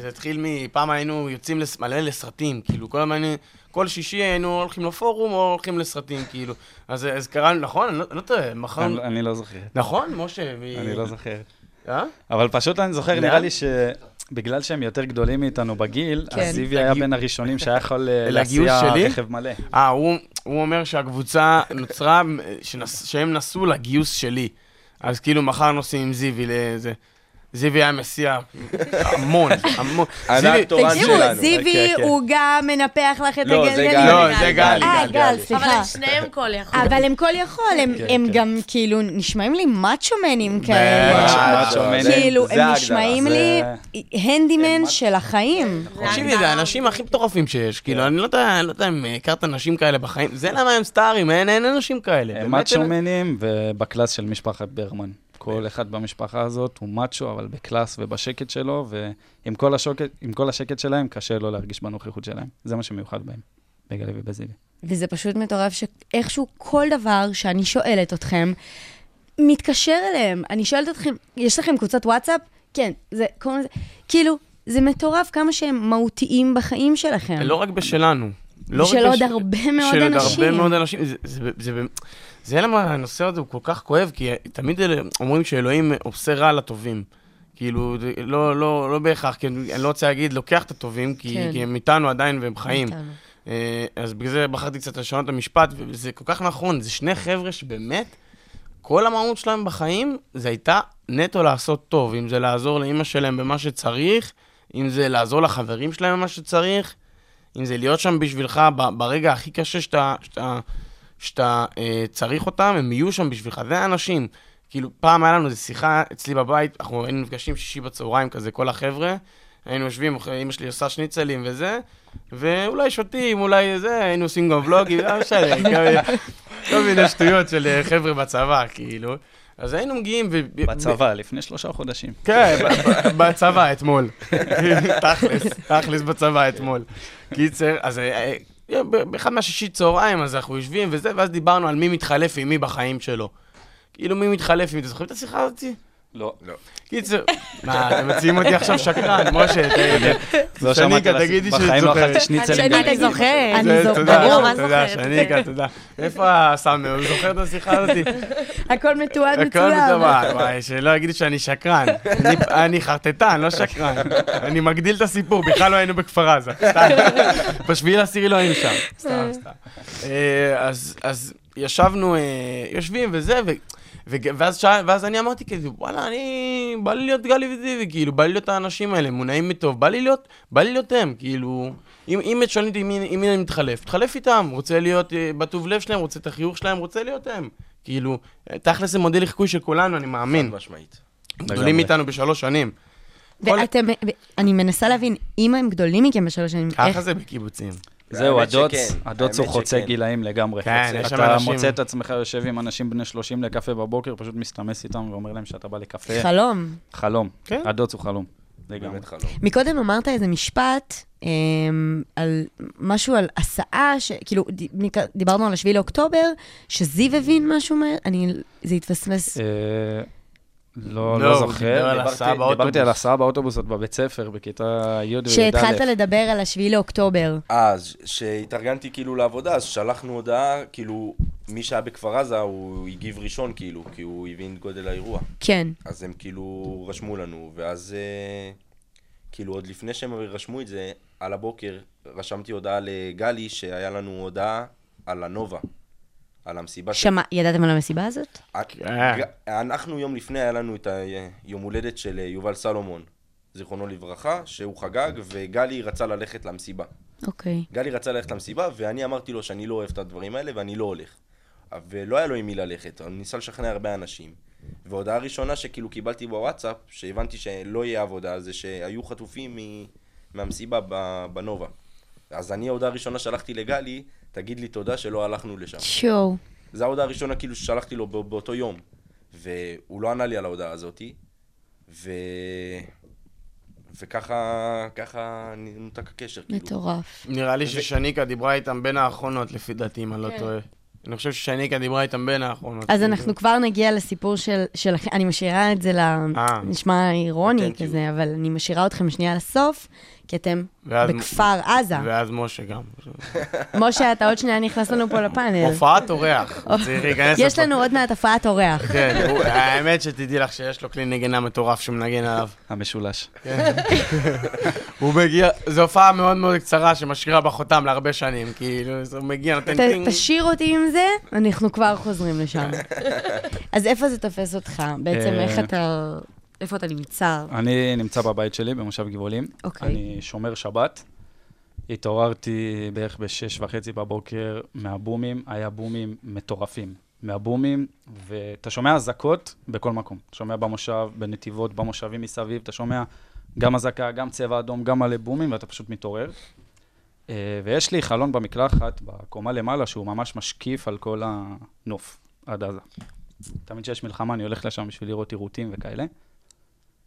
זה התחיל מ... פעם היינו יוצאים לס... מלא לסרטים, כאילו, כל הזמן, כל שישי היינו הולכים לפורום או הולכים לסרטים, כאילו. אז, אז קראנו, נכון? אני לא, אני לא טועה, מחר... אני- אני לא זוכר. נכון, משה? ו... אני לא זוכר. אה? אבל פשוט אני זוכר? נראה לי שבגלל שהם יותר גדולים מאיתנו בגיל, כן. אז זיוי היה בין הראשונים שהיה יכול אה, להסיע? רכב מלא. אה, הוא, הוא אומר שהקבוצה נוצרה, שנס, שהם נסעו לגיוס שלי. אז כאילו מחר נוסעים עם זיוי לזה. זיוי היה מסיע המון, המון. ענק זיוי- תורן תקשיבו, שלנו. זיוי כן, כן. הוא גם מנפח לך את לא, זה הגלגלים. גלי. לא, זה גלי, אה, גל. סליחה. אבל הם שניהם כל יכול. אבל הם כל יכול, הם, כן, כן. גם כאילו נשמעים לי מאצ'ומנים כאלה. בטח. מאצ'ו, זה- מאצ'ו, זה- כאילו, הם. נשמעים לי הנדימן של החיים. תקשיבי, זה האנשים הכי מטורפים שיש. כאילו, אני לא יודע, אני לא יודע אם הכרת אנשים כאלה בחיים. זה למה הם סטארים, אין אנשים כאלה. הם מאצ'ומנים וב class של משפחת ברמן. כל אחד במשפחה הזאת הוא מאצ'ו, אבל ב class ובשקט שלו, ועם כל השוקט, עם כל השקט שלהם, קשה לא להרגיש בנוכחות שלהם. זה מה שמיוחד בהם, בגלי ובזיו. וזה פשוט מטורף שאיכשהו כל דבר שאני שואלת אתכם, מתקשר אליהם. אני שואלת אתכם, יש לכם קבוצת וואטסאפ? כן, זה, קוראים לזה, כאילו, זה מטורף כמה שהם מהותיים בחיים שלכם. לא רק בשלנו. לא רק של עוד בש- הרבה מאוד של עוד אנשים. הרבה מאוד אנשים. זה- זה- זה- זה למה הנושא הזה הוא כל כך כואב, כי תמיד אומרים שאלוהים עושה רע לטובים. כאילו, לא, לא, לא בהכרח, כי אני לא רוצה להגיד, לוקח את הטובים, כי, כן. כי הם איתנו עדיין והם חיים. איתנו. אה, אז בגלל זה בחרתי קצת לשנות את המשפט, וזה כל כך נכון, זה שני חבר'ה שבאמת, כל המהות שלהם בחיים, זה הייתה נטו לעשות טוב, אם זה לעזור לאימא שלהם במה שצריך, אם זה לעזור לחברים שלהם במה שצריך, אם זה להיות שם בשבילך ברגע הכי קשה שאתה, שאתה, שאתה אה, צריך אותם, הם יהיו שם בשבילך, זה האנשים. כאילו, פעם היה לנו איזו שיחה אצלי בבית, אנחנו היינו נפגשים שישי בצהריים כזה, כל החבר'ה, היינו יושבים, אמא שלי עושה שניצלים וזה, ואולי שותים, אולי זה, היינו עושים גם ולוגים, לא משנה, <laughs> כל- מיני שטויות של אה, חבר'ה בצבא, כאילו. אז היינו מגיעים ו... בצבא, לפני שלושה חודשים. כן, <laughs> בצבא אתמול. <laughs> תכלס, תכלס בצבא אתמול. קיצר, אז אה, אה, באחד מהשישי צהריים, אז אנחנו יושבים וזה, ואז דיברנו על מי מתחלף עם מי בחיים שלו. כאילו, מי מתחלף עם מי, אתם זוכרים את השיחה הזאתי? לא. קיצר, <laughs> מה, אתם מציעים אותי עכשיו שקרן, משה, <laughs> לא שניקה, תגידי שאת בחיים לא זוכרת. אכלתי. שאני בלי- תגיד, זוכרת. אני זוכרת. תודה, תודה, זוכרת? שניקה, תודה. איפה הסמי, הוא זוכר את השיחה הזאתי? הכל מתועד הכל מצולם. מתואר, וואי, שלא יגידו שאני שקרן. אני- חרטטן, לא שקרן. אני מגדיל את הסיפור, בכלל לא היינו בכפר עזה. סתם. בשביעי לעשירי לא היינו שם. סתם, סתם. אה, אז- ישבנו, אה, יושבים וזה, ו... ואז, שאל, ואז אני אמרתי כאילו, וואלה, אני... בא לי להיות גלי וזיוי, כאילו, בא לי להיות האנשים האלה, מונעים מטוב, בא לי להיות, בא לי להיות הם, כאילו... אם, אם שואלים אותי עם מי אני מתחלף, מתחלף איתם, רוצה להיות אה, בטוב לב שלהם, רוצה את החיוך שלהם, רוצה להיות הם. כאילו, אה, תכל'ס זה מודל לחיקוי של כולנו, אני מאמין. חד משמעית. גדולים מאיתנו בשלוש שנים. כל- ואתם, אני מנסה להבין, אם הם גדולים מכם בשלוש שנים, איך... ככה זה בקיבוצים. זהו, הדוץ, הדוץ הוא חוצה. גילאים לגמרי. כן. יש שם אתה אנשים- מוצא את עצמך יושב עם אנשים בני 30 לקפה בבוקר, פשוט מסתמס איתם ואומר להם שאתה בא לקפה. חלום. חלום. כן. הדוץ הוא חלום. לגמרי. באמת חלום. מקודם אמרת איזה משפט אמ, על משהו על הסעה, ש- כאילו, דיברנו על השביעי לאוקטובר, שזיו הבין משהו מה... אני... זה התפספס. לא, לא, לא זוכר. על דיברתי- על הסעה באוטובוס עוד בבית ספר, בכיתה י' וי"א. שהתחלת לדבר על השביעי לאוקטובר. אה, אז שהתארגנתי כאילו לעבודה, אז שלחנו הודעה, כאילו, מי שהיה בכפר עזה, הוא הגיב ראשון, כאילו, כי הוא הבין גודל האירוע. כן. אז הם כאילו רשמו לנו, ואז אה, כאילו עוד לפני שהם רשמו את זה, על הבוקר רשמתי הודעה לגלי שהיה לנו הודעה על הנובה, על המסיבה. שמע, ידעתם על המסיבה הזאת? כן. אנחנו יום לפני, היה לנו את היום הולדת של אה, יובל סלומון, זיכרונו לברכה, שהוא חגג, וגלי רצה ללכת למסיבה. אוקיי. גלי רצה ללכת למסיבה, ואני אמרתי לו שאני לא אוהב את הדברים האלה, ואני לא הולך. ולא היה לו עם מי ללכת, הוא ניסה לשכנע הרבה אנשים. והודעה ראשונה שכאילו קיבלתי בוואטסאפ, שהבנתי שלא יהיה עבודה, זה שהיו חטופים מ... מהמסיבה. בנובה. אז אני ההודעה הראשונה שלחתי לגלי, תגיד לי תודה שלא הלכנו לשם. שואו. זו ההודעה הראשונה כאילו ששלחתי לו בא- באותו יום. והוא לא ענה לי על ההודעה הזאתי, ו... וככה, ככה נותק הקשר, כאילו. מטורף. נראה לי ששניקה דיברה איתם בין האחרונות, לפי דעתי, אם אני לא כן. טועה. אני חושב ששניקה דיברה איתם בין האחרונות. אז כאילו. אנחנו כבר נגיע לסיפור של, אני משאירה את זה, ל... אה. נשמע אירוני. כזה, אבל אני משאירה אתכם שנייה לסוף, כי אתם ואז- בכפר עזה. ואז משה גם. משה, אתה עוד שנייה נכנס לנו פה לפאנל. הופעת אורח. צריך להיכנס יש. לנו עוד מעט הפרעת אורח. כן, האמת שתדעי לך שיש לו כלי נגינה מטורף שמנגן עליו. המשולש. הוא מגיע, זו הופעה מאוד מאוד קצרה שמשאירה בחותם להרבה שנים, כאילו, הוא מגיע, נותן טינג. תשאיר אותי עם זה, אנחנו כבר חוזרים לשם. אז איפה זה תופס אותך? בעצם אה, איך אתה... איפה אתה נמצא? אני נמצא בבית שלי במושב גבעולים. אוקיי. אני שומר שבת. התעוררתי בערך בשש וחצי בבוקר מהבומים, היה בומים מטורפים. מהבומים, ואתה שומע אזעקות בכל מקום. אתה שומע במושב, בנתיבות, במושבים מסביב, אתה שומע גם אזעקה, גם צבע אדום, גם מלא בומים, ואתה פשוט מתעורר. אה, ויש לי חלון במקלחת, בקומה למעלה, שהוא ממש משקיף על כל הנוף, עד עזה. תמיד כשיש מלחמה, אני הולך לשם בשביל לראות עירותים וכאלה.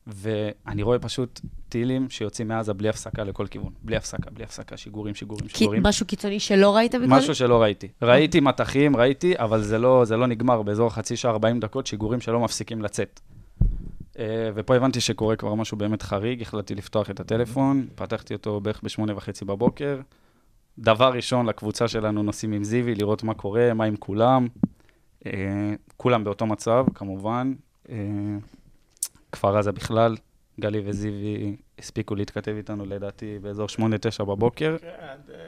ואני רואה פשוט טילים שיוצאים מעזה בלי הפסקה לכל כיוון. בלי הפסקה, בלי הפסקה, שיגורים, שיגורים, שיגורים. משהו קיצוני שלא ראית בכל... משהו שלא ראיתי. ראיתי מטחים, ראיתי, אבל זה לא, זה לא נגמר באזור חצי שעה, 40 דקות, שיגורים שלא מפסיקים לצאת. אה, ופה הבנתי שקורה כבר משהו באמת חריג, החלטתי לפתוח את הטלפון, פתחתי אותו בערך בשמונה וחצי בבוקר. דבר ראשון לקבוצה שלנו נוסעים עם זיוי, לראות מה קורה, מה עם כולם. אה, כולם באותו מצב, כמובן. אה, כפר עזה בכלל, גלי וזיוי הספיקו להתכתב איתנו לדעתי באזור 8-9 בבוקר. כן,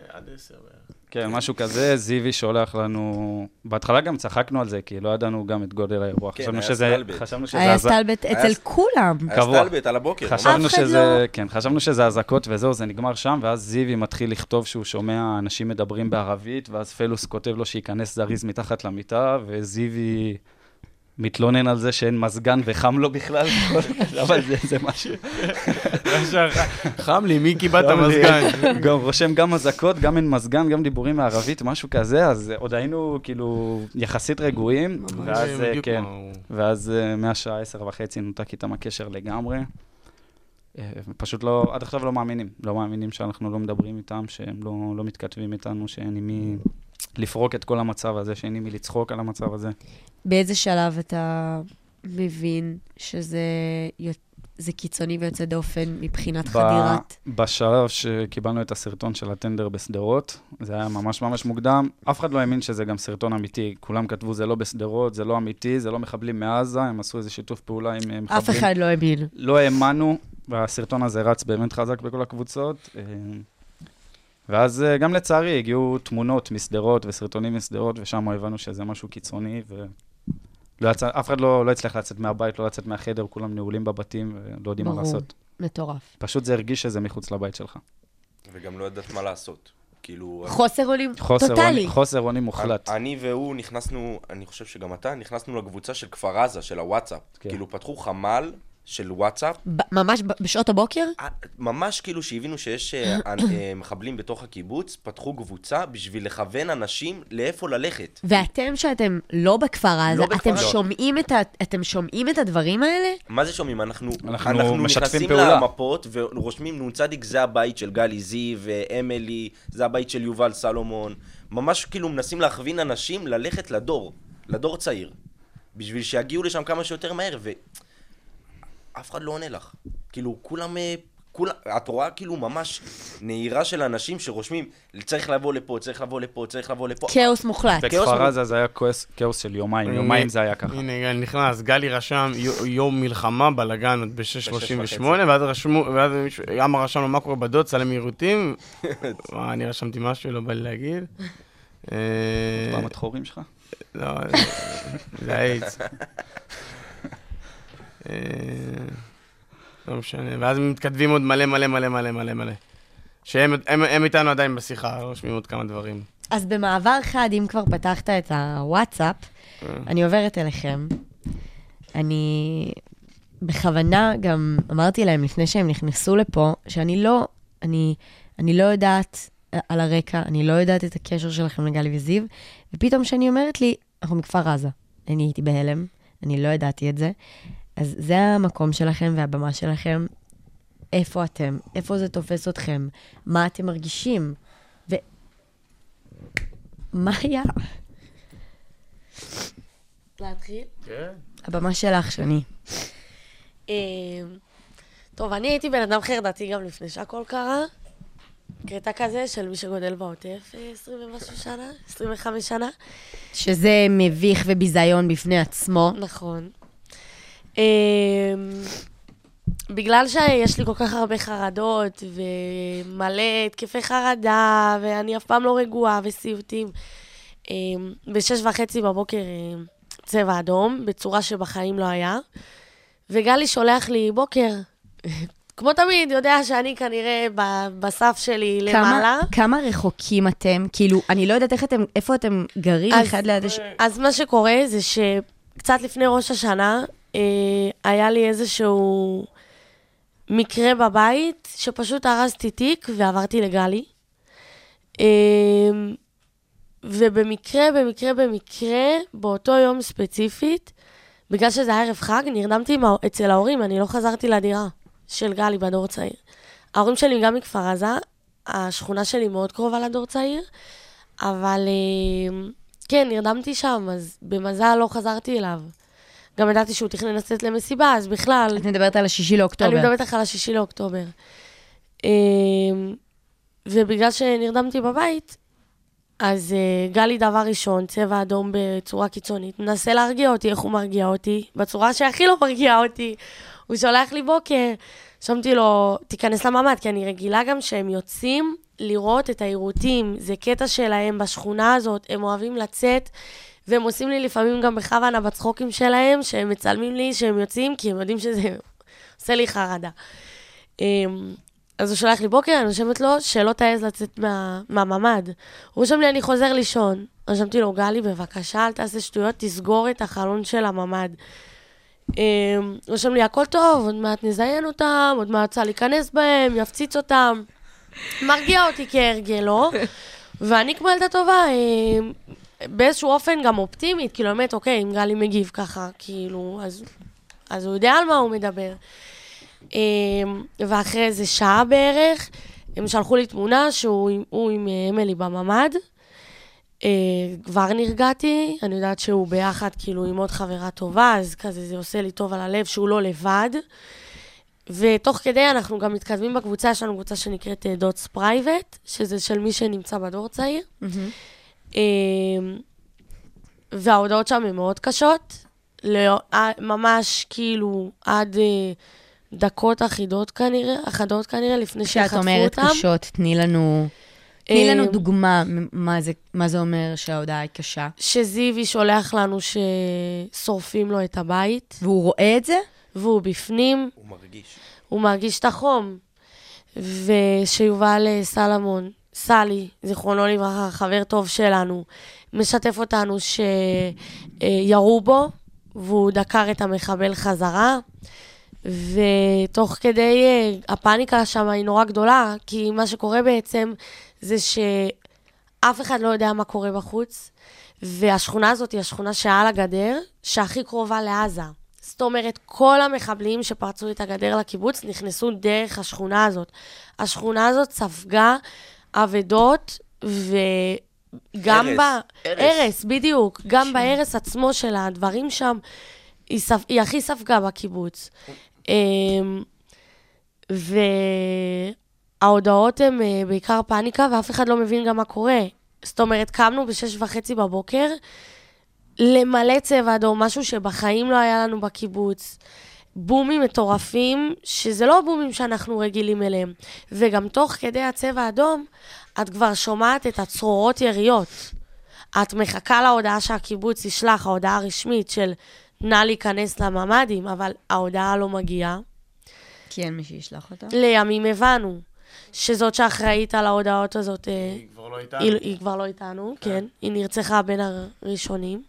עד עשר בערך. כן, משהו כזה, זיוי שולח לנו... בהתחלה גם צחקנו על זה, כי לא ידענו גם את גודל האירוע. כן, חשבנו היה שזה... סטלבט. חשבנו שזה... היה סטלבט היה אצל כולם. היה קבוע. סטלבט על הבוקר. חשבנו שזה, לא- כן, חשבנו שזה אזעקות וזהו, זה נגמר שם, ואז זיוי מתחיל לכתוב שהוא שומע אנשים מדברים בערבית, ואז פלוס כותב לו שייכנס זריז מתחת למיטה, וזיוי מתלונן על זה שאין מזגן וחם לו בכלל, <laughs> אבל זה, זה משהו. <laughs> חם לי, מי קיבלת חם לי. מזגן? גם רושם גם אזעקות, גם אין מזגן, גם דיבורים מערבית, משהו כזה, אז עוד היינו כאילו יחסית רגועים, ואז אה, כן, ואז אה, מהשעה עשר וחצי נותק איתם הקשר לגמרי. אה, פשוט לא, עד עכשיו לא מאמינים, לא מאמינים שאנחנו לא מדברים איתם, שהם לא, לא מתכתבים איתנו, שאין עם מי לפרוק את כל המצב הזה, שאין עם מי לצחוק על המצב הזה. באיזה שלב אתה מבין שזה זה קיצוני ויוצא דופן מבחינת ב- חדירת? בשלב שקיבלנו את הסרטון של הטנדר בשדרות, זה היה ממש ממש מוקדם. אף אחד לא האמין שזה גם סרטון אמיתי. כולם כתבו, זה לא בשדרות, זה לא אמיתי, זה לא מחבלים מעזה, הם עשו איזה שיתוף פעולה עם אה, מחבלים. אף אחד לא האמין. לא האמנו, והסרטון הזה רץ באמת חזק בכל הקבוצות. אה, ואז אה, גם לצערי הגיעו תמונות משדרות וסרטונים משדרות, ושם הבנו שזה משהו קיצוני, ולא יצא, אף אחד לא, לא הצליח לצאת מהבית, לא לצאת מהחדר, כולם נעולים בבתים ולא יודעים מה ברור. לעשות. מטורף. פשוט זה הרגיש שזה מחוץ לבית שלך. וגם לא יודעת מה לעשות. כאילו... חוסר אונים טוטאלי. חוסר אונים מוחלט. אני והוא נכנסנו, אני חושב שגם אתה, נכנסנו לקבוצה של כפר עזה, של הוואטסאפ. כן. כאילו, פתחו חמ"ל של וואטסאפ, ב- ממש ב- בשעות הבוקר? ממש כאילו שהבינו שיש אה, <clears throat> אה, מחבלים בתוך הקיבוץ, פתחו קבוצה בשביל לכוון אנשים לאיפה ללכת. ואתם, שאתם לא בכפר עזה, לא אתם. שומעים את ה- אתם שומעים את הדברים האלה? מה זה שומעים? אנחנו, אנחנו אנחנו נכנסים פעולה. למפות ורושמים נ"צ זה הבית של גלי זיו, אמילי, זה הבית של יובל סלומון. ממש כאילו מנסים להכווין אנשים ללכת לדור, לדור צעיר. בשביל שיגיעו לשם כמה שיותר מהר, ואף אחד לא עונה לך. כאילו, כולם... אה, כולם, את רואה כאילו ממש נהירה של אנשים שרושמים, צריך לבוא לפה, צריך לבוא לפה, צריך לבוא לפה. כאוס מוחלט. בכפר עזה זה היה כאוס- כאוס של יומיים, הנה, יומיים זה היה ככה. הנה, גל נכנס, גלי רשם יו- יום מלחמה, בלאגן עוד ב-6.38, ואז רשמו, ואז ימה רשם לו מה קורה בדוד, צלם יירוטים. <laughs> אני רשמתי משהו, לא בא לי להגיד. אה, פעם הדחורים שלך? לא, זה האיידס. <laughs> אה, לא משנה, ואז מתכתבים עוד מלא מלא מלא מלא מלא מלא. שהם הם- הם איתנו עדיין בשיחה, רושמים עוד כמה דברים. אז במעבר חד, אם כבר פתחת את הוואטסאפ, אני עוברת אליכם. אני בכוונה גם אמרתי להם לפני שהם נכנסו לפה, שאני לא, אני, אני לא יודעת על הרקע, אני לא יודעת את הקשר שלכם לגלי וזיו, ופתאום כשאני אומרת לי, אנחנו מכפר עזה. אני הייתי בהלם, אני לא ידעתי את זה. אז זה המקום שלכם והבמה שלכם. איפה אתם? איפה זה תופס אתכם? מה אתם מרגישים? ו... מה היה? להתחיל? הבמה שלך, שני. אה, טוב, אני הייתי בן אדם חרדתי גם לפני שהכל קרה. קטע כזה של מי שגודל בעוטף אה, 20 ומשהו שנה, 25 שנה. שזה מביך וביזיון בפני עצמו. נכון. אמ, בגלל שיש לי כל כך הרבה חרדות ומלא התקפי חרדה, ואני אף פעם לא רגועה וסיוטים, אמ, בשש וחצי בבוקר אמ, צבע אדום, בצורה שבחיים לא היה, וגלי שולח לי, בוקר, <laughs> כמו תמיד, יודע שאני כנראה בסף שלי למעלה. כמה, כמה רחוקים אתם? כאילו, אני לא יודעת איך אתם, איפה אתם גרים אז- אחד ליד השני. אז מה שקורה זה שקצת לפני ראש השנה, אה, היה לי איזשהו מקרה בבית, שפשוט ארזתי תיק ועברתי לגלי. אה, ובמקרה, במקרה, במקרה, באותו יום ספציפית, בגלל שזה היה ערב חג, נרדמתי אצל ההורים, אני לא חזרתי לדירה של גלי בדור צעיר. ההורים שלי גם מכפר עזה, השכונה שלי מאוד קרובה לדור צעיר, אבל אה, כן, נרדמתי שם, אז במזל לא חזרתי אליו. גם ידעתי שהוא תכנן לצאת למסיבה, אז בכלל... את מדברת על השישי לאוקטובר. אני מדברת איתך על השישי לאוקטובר. אה, ובגלל שנרדמתי בבית, אז אה, גלי דבר ראשון, צבע אדום בצורה קיצונית, מנסה להרגיע אותי, איך הוא מרגיע אותי? בצורה שהכי לא מרגיעה אותי. הוא שולח לי בוקר, שמתי לו, תיכנס לממ"ד, כי אני רגילה גם שהם יוצאים לראות את היירוטים, זה קטע שלהם בשכונה הזאת, הם אוהבים לצאת, והם עושים לי לפעמים גם בכוונה בצחוקים שלהם, שהם מצלמים לי שהם יוצאים, כי הם יודעים שזה <laughs> עושה לי חרדה. אמ, אז הוא שולח לי בוקר, אני רושמת לו שלא תעז לצאת מה, מהממ"ד. הוא רושם לי, אני חוזר לישון. רשמתי לו, גלי, בבקשה, אל תעשה שטויות, תסגור את החלון של הממ"ד. אמ, רשם לי, הכל טוב, עוד מעט נזיין אותם, עוד מעט צריך להיכנס בהם, יפציץ אותם. מרגיע אותי כהרגלו, ואני כמו ילדה טובה, אמ, באיזשהו אופן גם אופטימית, כאילו, באמת, אוקיי, אם גלי מגיב ככה, כאילו, אז, אז הוא יודע על מה הוא מדבר. אמ, ואחרי איזה שעה בערך, הם שלחו לי תמונה שהוא עם- אה, אמילי בממ"ד. אה, כבר נרגעתי, אני יודעת שהוא ביחד, כאילו, עם עוד חברה טובה, אז כזה זה עושה לי טוב על הלב שהוא לא לבד. ותוך כדי אנחנו גם מתקדמים בקבוצה, יש לנו קבוצה שנקראת דוטס private, שזה של מי שנמצא בדור צעיר. אה, וההודעות שם הן מאוד קשות, לא, אה, ממש כאילו עד אה, דקות אחידות כנראה, אחדות כנראה, לפני כשאת שחטפו אומרת אותם. קשות, תני לנו... תני לנו אה, דוגמה, מה זה, מה זה אומר שההודעה היא קשה. שזיוי שולח לנו ששורפים לו את הבית, והוא רואה את זה? והוא בפנים, הוא מרגיש. הוא מרגיש את החום. ושיובל סלמון, סלי, זיכרונו לברכה, חבר טוב שלנו, משתף אותנו שירו בו, והוא דקר את המחבל חזרה. ותוך כדי, אה, הפאניקה שם היא נורא גדולה, כי מה שקורה בעצם זה שאף אחד לא יודע מה קורה בחוץ, והשכונה הזאת היא השכונה שעל הגדר, שהכי קרובה לעזה. זאת אומרת, כל המחבלים שפרצו את הגדר לקיבוץ נכנסו דרך השכונה הזאת. השכונה הזאת ספגה אבדות, וגם הרס, ב... הרס. הרס, בדיוק. גם בהרס עצמו של הדברים שם, היא, ספ... היא הכי ספגה בקיבוץ. אמ, וההודעות הן אה, בעיקר פאניקה, ואף אחד לא מבין גם מה קורה. זאת אומרת, קמנו בשש וחצי בבוקר, למלא צבע אדום, משהו שבחיים לא היה לנו בקיבוץ. בומים מטורפים, שזה לא בומים שאנחנו רגילים אליהם. וגם תוך כדי הצבע האדום, את כבר שומעת את הצרורות יריות. את מחכה להודעה שהקיבוץ ישלח, ההודעה הרשמית של נא להיכנס לממ"דים, אבל ההודעה לא מגיעה. כי אין מי שישלח אותה. לימים הבנו שזאת שאחראית על ההודעות הזאת, אה, היא כבר לא איתנו. היא, היא כבר לא איתנו, כן. היא נרצחה בין הראשונים.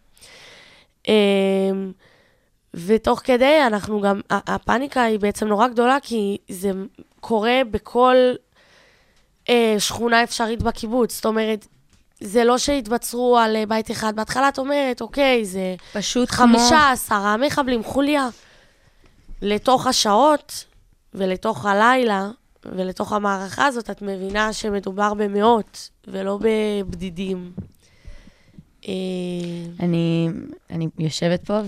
ותוך כדי, אנחנו גם, הפאניקה היא בעצם נורא גדולה, כי זה קורה בכל אה, שכונה אפשרית בקיבוץ. זאת אומרת, זה לא שהתבצרו על אה, בית אחד. בהתחלה את אומרת, אוקיי, זה פשוט כמו... חמישה, עשרה מחבלים, חוליה. לתוך השעות ולתוך הלילה ולתוך המערכה הזאת, את מבינה שמדובר במאות ולא בבדידים. אה, אני, אני יושבת פה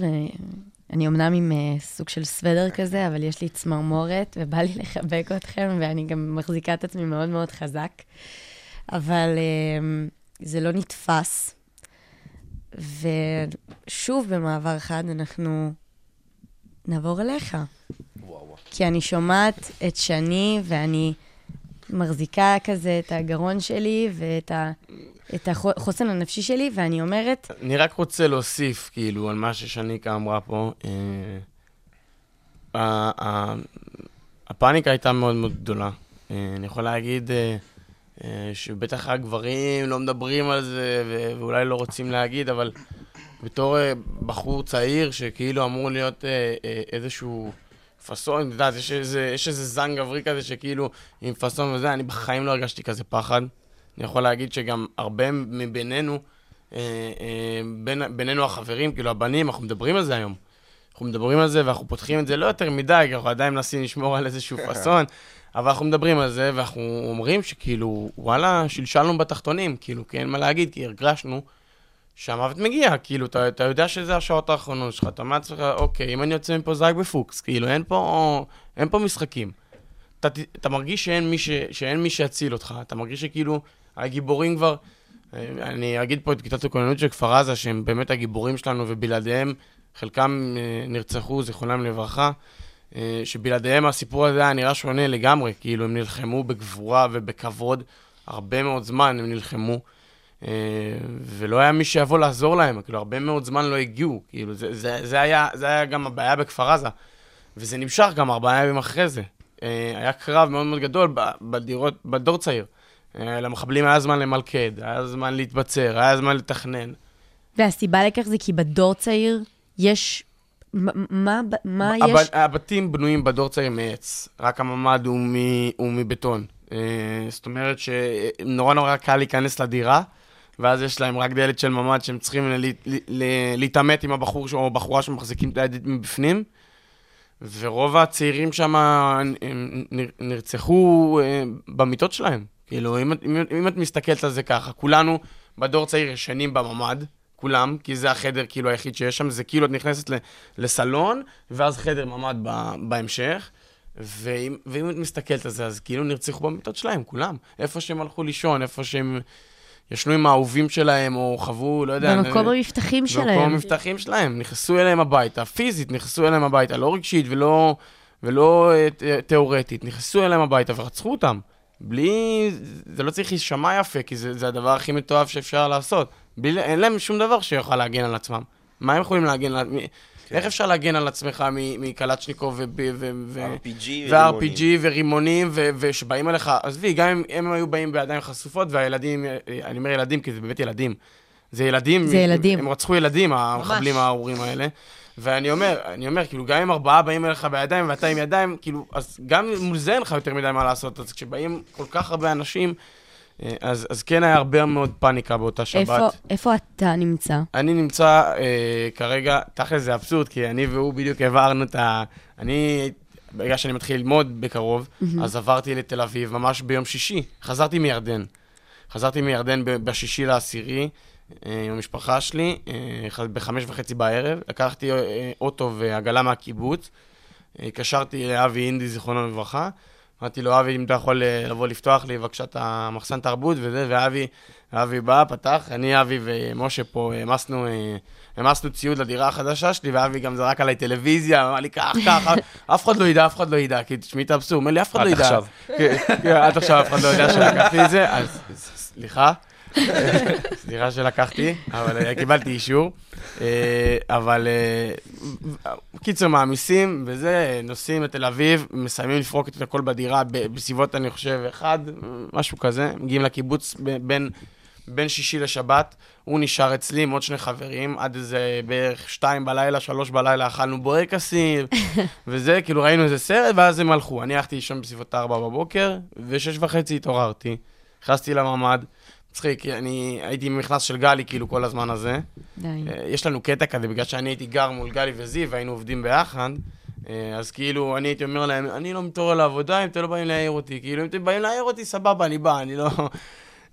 ואני אמנם עם uh, סוג של סוודר כזה, אבל יש לי צמרמורת ובא לי לחבק אתכם, ואני גם מחזיקה את עצמי מאוד מאוד חזק. אבל uh, זה לא נתפס. ושוב, במעבר חד, אנחנו נעבור אליך. וואו, וואו. כי אני שומעת את שני, ואני מחזיקה כזה את הגרון שלי ואת ה, את החוסן הנפשי שלי, ואני אומרת, אני רק רוצה להוסיף, כאילו, על מה ששניקה אמרה פה. אה, ה- ה- הפאניקה הייתה מאוד מאוד גדולה. אה, אני יכול להגיד אה, אה, שבטח הגברים לא מדברים על זה, ואולי לא רוצים להגיד, אבל בתור אה, בחור צעיר, שכאילו אמור להיות אה, אה, איזשהו פאסון, את יודעת, יש איזה זן גברי כזה שכאילו עם פאסון וזה, אני בחיים לא הרגשתי כזה פחד. אני יכול להגיד שגם הרבה מבינינו, אה, אה, בין, בינינו החברים, כאילו הבנים, אנחנו מדברים על זה היום. אנחנו מדברים על זה ואנחנו פותחים את זה לא יותר מדי, כי אנחנו עדיין מנסים לשמור על איזשהו <laughs> פאסון, אבל אנחנו מדברים על זה ואנחנו אומרים שכאילו, וואלה, שלשלנו בתחתונים, כאילו, כי אין מה להגיד, כי הרגשנו שהמוות מגיע, כאילו, אתה, אתה יודע שזה השעות האחרונות שלך, אתה אומר לעצמך, אוקיי, אם אני יוצא מפה זה רק בפוקס, כאילו, אין פה, אין פה משחקים. אתה, אתה מרגיש שאין מי, ש, שאין מי שיציל אותך, אתה מרגיש שכאילו, הגיבורים כבר, אני אגיד פה את כיתת הכוננות של כפר עזה, שהם באמת הגיבורים שלנו, ובלעדיהם, חלקם אה, נרצחו, זיכרונם לברכה, אה, שבלעדיהם הסיפור הזה היה נראה שונה לגמרי, כאילו, הם נלחמו בגבורה ובכבוד, הרבה מאוד זמן הם נלחמו. אה, ולא היה מי שיבוא לעזור להם, כאילו, הרבה מאוד זמן לא הגיעו, כאילו, זה, זה, זה, היה, זה היה גם הבעיה בכפר עזה, וזה נמשך גם ארבעה ימים אחרי זה. היה קרב מאוד מאוד גדול בדירות, בדור צעיר, למחבלים היה זמן למלכד, היה זמן להתבצר, היה זמן לתכנן. והסיבה לכך זה כי בדור צעיר יש... מה, מה הב- יש? הבתים בנויים בדור צעיר מעץ, רק הממ"ד הוא, מ, הוא מבטון. אה, זאת אומרת שנורא נורא קל להיכנס לדירה, ואז יש להם רק דלת של ממ"ד שהם צריכים להתעמת עם הבחור או בחורה שמחזיקים את הידית מבפנים. ורוב הצעירים שם נר- נרצחו אה, במיטות שלהם. כאילו, אם, אם, אם את מסתכלת על זה ככה, כולנו בדור צעיר ישנים בממ"ד, כולם, כי זה החדר כאילו היחיד שיש שם, זה כאילו את נכנסת ל- לסלון, ואז חדר ממ"ד ב- בהמשך. ואם, ואם את מסתכלת על זה, אז כאילו נרצחו במיטות שלהם, כולם. איפה שהם הלכו לישון, איפה שהם ישנו עם האהובים שלהם, או חוו, לא יודע... במקום אה, המבטחים במקום שלהם. המבטחים שלהם, נכנסו אליהם הביתה, פיזית נכנסו אליהם הביתה, לא רגשית ולא, ולא אה, תיאורטית, נכנסו אליהם הביתה ורצחו אותם. בלי, זה לא צריך להישמע יפה, כי זה, זה הדבר הכי מתועב שאפשר לעשות. בלי, אין להם שום דבר שיוכל להגן על עצמם. מה הם יכולים להגן על... מ- איך אפשר להגן על עצמך מ- מקלצ'ניקוב ו... ו, ו RPG ו-RPG ורימונים, ו- ושבאים אליך, עזבי, גם אם הם היו באים בידיים חשופות, והילדים, אני אומר ילדים, כי זה באמת ילדים. זה ילדים. זה ילדים. הם רצחו ילדים, המחבלים הארורים האלה. ואני אומר, אני אומר, כאילו, גם אם ארבעה באים אליך בידיים ואתה עם ידיים, כאילו, אז גם מול זה אין לך יותר מדי מה לעשות. אז כשבאים כל כך הרבה אנשים, אה, אז, אז כן היה הרבה מאוד פאניקה באותה שבת. איפה, איפה אתה נמצא? אני נמצא אה, כרגע, תכל'ס זה אבסורד, כי אני והוא בדיוק העברנו את ה... אני, ברגע שאני מתחיל ללמוד בקרוב, אז עברתי לתל אביב ממש ביום שישי. חזרתי מירדן. חזרתי מירדן ב- בשישי לעשירי, עם המשפחה שלי, אה, בחמש וחצי בערב. לקחתי אה, אוטו ועגלה מהקיבוץ. אה, התקשרתי לאבי אינדי, זיכרונו לברכה. אמרתי לו, אבי, אם אתה יכול אה, לבוא לפתוח לי בבקשה את המחסן תרבות וזה, ואבי, אבי בא, פתח, אני, אבי ומשה פה העמסנו, אה, העמסנו ציוד לדירה החדשה שלי, ואבי גם זרק עליי טלוויזיה, אמר לי, קח, קח, אף אחד לא ידע, אף אחד לא ידע, כי תשמעי את האבסורד, אומר לי, אף אחד עד לא ידע. עכשיו. כן, כן, עד עכשיו אף אחד לא יודע שלקחתי את זה, אז סליחה. סליחה שלקחתי, אבל אה, קיבלתי אישור. אה, אבל אה, קיצר, מעמיסים, וזה, נוסעים לתל אביב, מסיימים לפרוק את הכל בדירה בסביבות, אני חושב, אחד, משהו כזה, מגיעים לקיבוץ בין... בין שישי לשבת, הוא נשאר אצלי עם עוד שני חברים, עד איזה בערך שתיים בלילה, שלוש בלילה, אכלנו בורקסים, <laughs> וזה, כאילו ראינו איזה סרט, ואז הם הלכו. אני הלכתי לישון בסביבות ארבע בבוקר, ושש וחצי התעוררתי. נכנסתי לממ"ד, מצחיק, כי אני הייתי עם מכנס של גלי כאילו כל הזמן הזה. די. אה, יש לנו קטע כזה, בגלל שאני הייתי גר מול גלי וזיו, והיינו עובדים ביחד, אה, אז כאילו, אני הייתי אומר להם, אני לא מתעורר לעבודה אם אתם לא באים להעיר אותי. כאילו, אם אתם באים להעיר אותי, סבבה, אני בא, אני לא...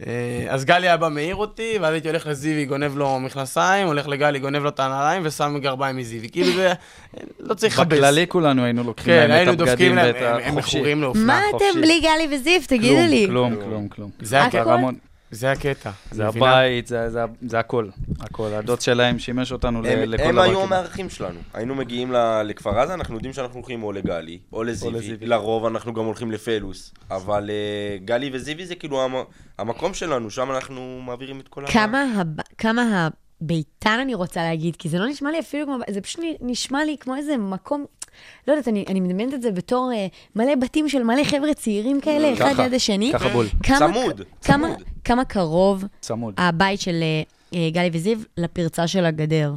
אה, אז גלי היה בא מעיר אותי, ואז הייתי הולך לזיוי, גונב לו מכנסיים, הולך לגלי, גונב לו את הנעליים, ושם גרביים מזיוי. כאילו זה, לא צריך לכבס. בכללי כולנו היינו לוקחים כן, להם היינו את הבגדים ואת הם- הם החופשי. מכורים לאופנה. מה. אתם בלי גלי וזיו? תגידו לי. כלום, כלום, כלום. זה הכל? זה הקטע. זה? הבית, זה- זה- זה הכל. הכל. הדוד שלהם שימש אותנו ל- הם, לכל הם דבר. היו כמעט. המארחים שלנו. היינו מגיעים לכפר עזה, אנחנו יודעים שאנחנו הולכים או לגלי, או לזיוי. לזיוי. לרוב אנחנו גם הולכים לפלוס. אבל אה, גלי וזיוי זה כאילו המ- המקום שלנו, שם אנחנו מעבירים את כל ה... כמה, הב... כמה הביתן אני רוצה להגיד, כי זה לא נשמע לי אפילו כמו, זה פשוט נשמע לי כמו איזה מקום, לא יודעת, אני, אני מדמיינת את זה בתור אה, מלא בתים של מלא חבר'ה צעירים כאלה, אחד ככה, ליד השני. ככה בול. כמה, צמוד, כמה, צמוד. כמה קרוב צמוד. הבית של אה, אה, גלי וזיו לפרצה של הגדר.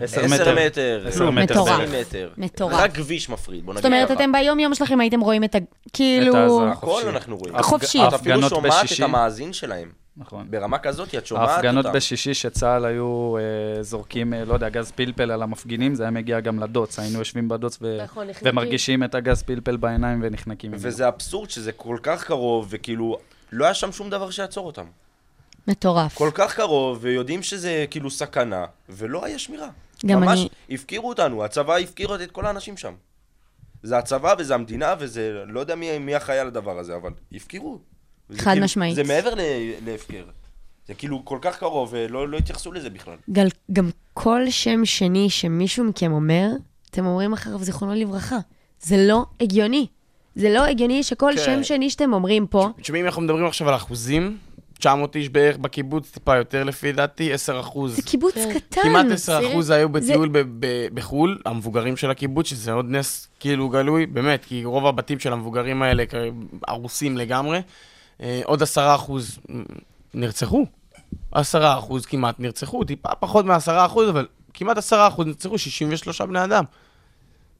עשר מטר. מטר. עשר מטר. מטורף. מטורף. רק כביש מפריד, בוא נגיד זאת אומרת, ככה. אתם ביום-יום שלכם הייתם רואים את ה... כאילו... העזרה. הכל. אנחנו רואים. חופשי. את אפילו שומעת את. המאזין שלהם. נכון. ברמה כזאת, את שומעת אותם. ההפגנות בשישי שצה"ל היו אה, זורקים, אה, לא יודע, גז פלפל על המפגינים, זה היה מגיע גם לדוץ. היינו יושבים בדוץ ו- נכון. ומרגישים את הגז פלפל בעיניים ונחנקים. וזה אבסורד שזה כל כך קרוב, וכאילו, לא היה שם שום דבר שיעצור אותם. מטורף. כל כך קרוב, ויודעים שזה כאילו סכנה, ולא היה שמירה. גם ממש אני- הפקירו אותנו, הצבא הפקיר את כל האנשים שם. זה הצבא וזה המדינה, וזה, לא יודע מי, מי אחראי על הדבר הזה, אבל הפקירו. חד כאילו, משמעית. זה מעבר ל- להפקר. זה כאילו כל כך קרוב, ולא לא התייחסו לזה בכלל. גל, גם כל שם שני שמישהו מכם אומר, אתם אומרים אחריו זיכרונו לברכה. זה לא הגיוני. זה לא הגיוני שכל כן. שם שני שאתם אומרים פה, תשמעי, אם אנחנו מדברים עכשיו על אחוזים, 900 איש בערך בקיבוץ, טיפה יותר לפי דעתי, 10 אחוז. זה קיבוץ כן. קטן. כמעט 10 אחוז היו זה- בטיול ב- ב- בחו"ל, המבוגרים של הקיבוץ, שזה עוד נס כאילו גלוי, באמת, כי רוב הבתים של המבוגרים האלה הרוסים לגמרי. אה, עוד עשרה אחוז נרצחו. עשרה אחוז כמעט נרצחו, טיפה פחות מעשרה אחוז, אבל כמעט עשרה אחוז נרצחו, 63 בני אדם.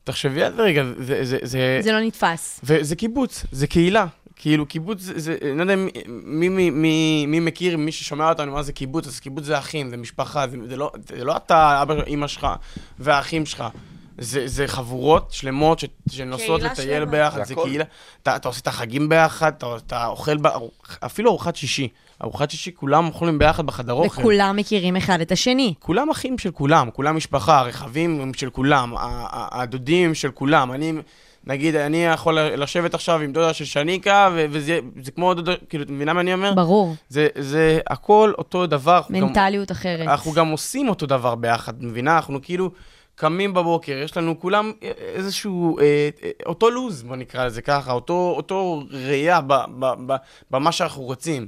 תחשבי על זה רגע, זה... זה, זה, זה לא נתפס. וזה קיבוץ, זה קהילה. כאילו, קיבוץ זה, זה אני לא יודע מי, מי, מי, מי, מי מכיר, מי ששומע אותנו, מה זה קיבוץ, אז קיבוץ זה אחים, זה משפחה, זה, זה, לא, זה לא אתה, אבא, אמא שלך והאחים שלך. זה, זה חבורות שלמות ש, שנוסעות לטייל שלמה. ביחד, זה זה. קהילה. אתה, אתה עושה את החגים ביחד, אתה, אתה אוכל, ב, אפילו ארוחת שישי. ארוחת שישי, כולם אוכלים ביחד בחדר אוכל. וכולם מכירים אחד את השני. כולם אחים של כולם, כולם משפחה, הרכבים הם של כולם, הדודים של כולם. אני, נגיד, אני יכול לשבת עכשיו עם דודה של שניקה, ו- וזה זה כמו דודה, כאילו, את מבינה מה אני אומר? ברור. זה, זה הכל אותו דבר. אנחנו גם- מנטליות אחרת. אנחנו גם עושים אותו דבר ביחד, מבינה? אנחנו כאילו קמים בבוקר, יש לנו כולם איזשהו, אה, אה, אותו לוז, בוא נקרא לזה ככה, אותו, אותו ראייה ב, ב, ב, במה שאנחנו רוצים.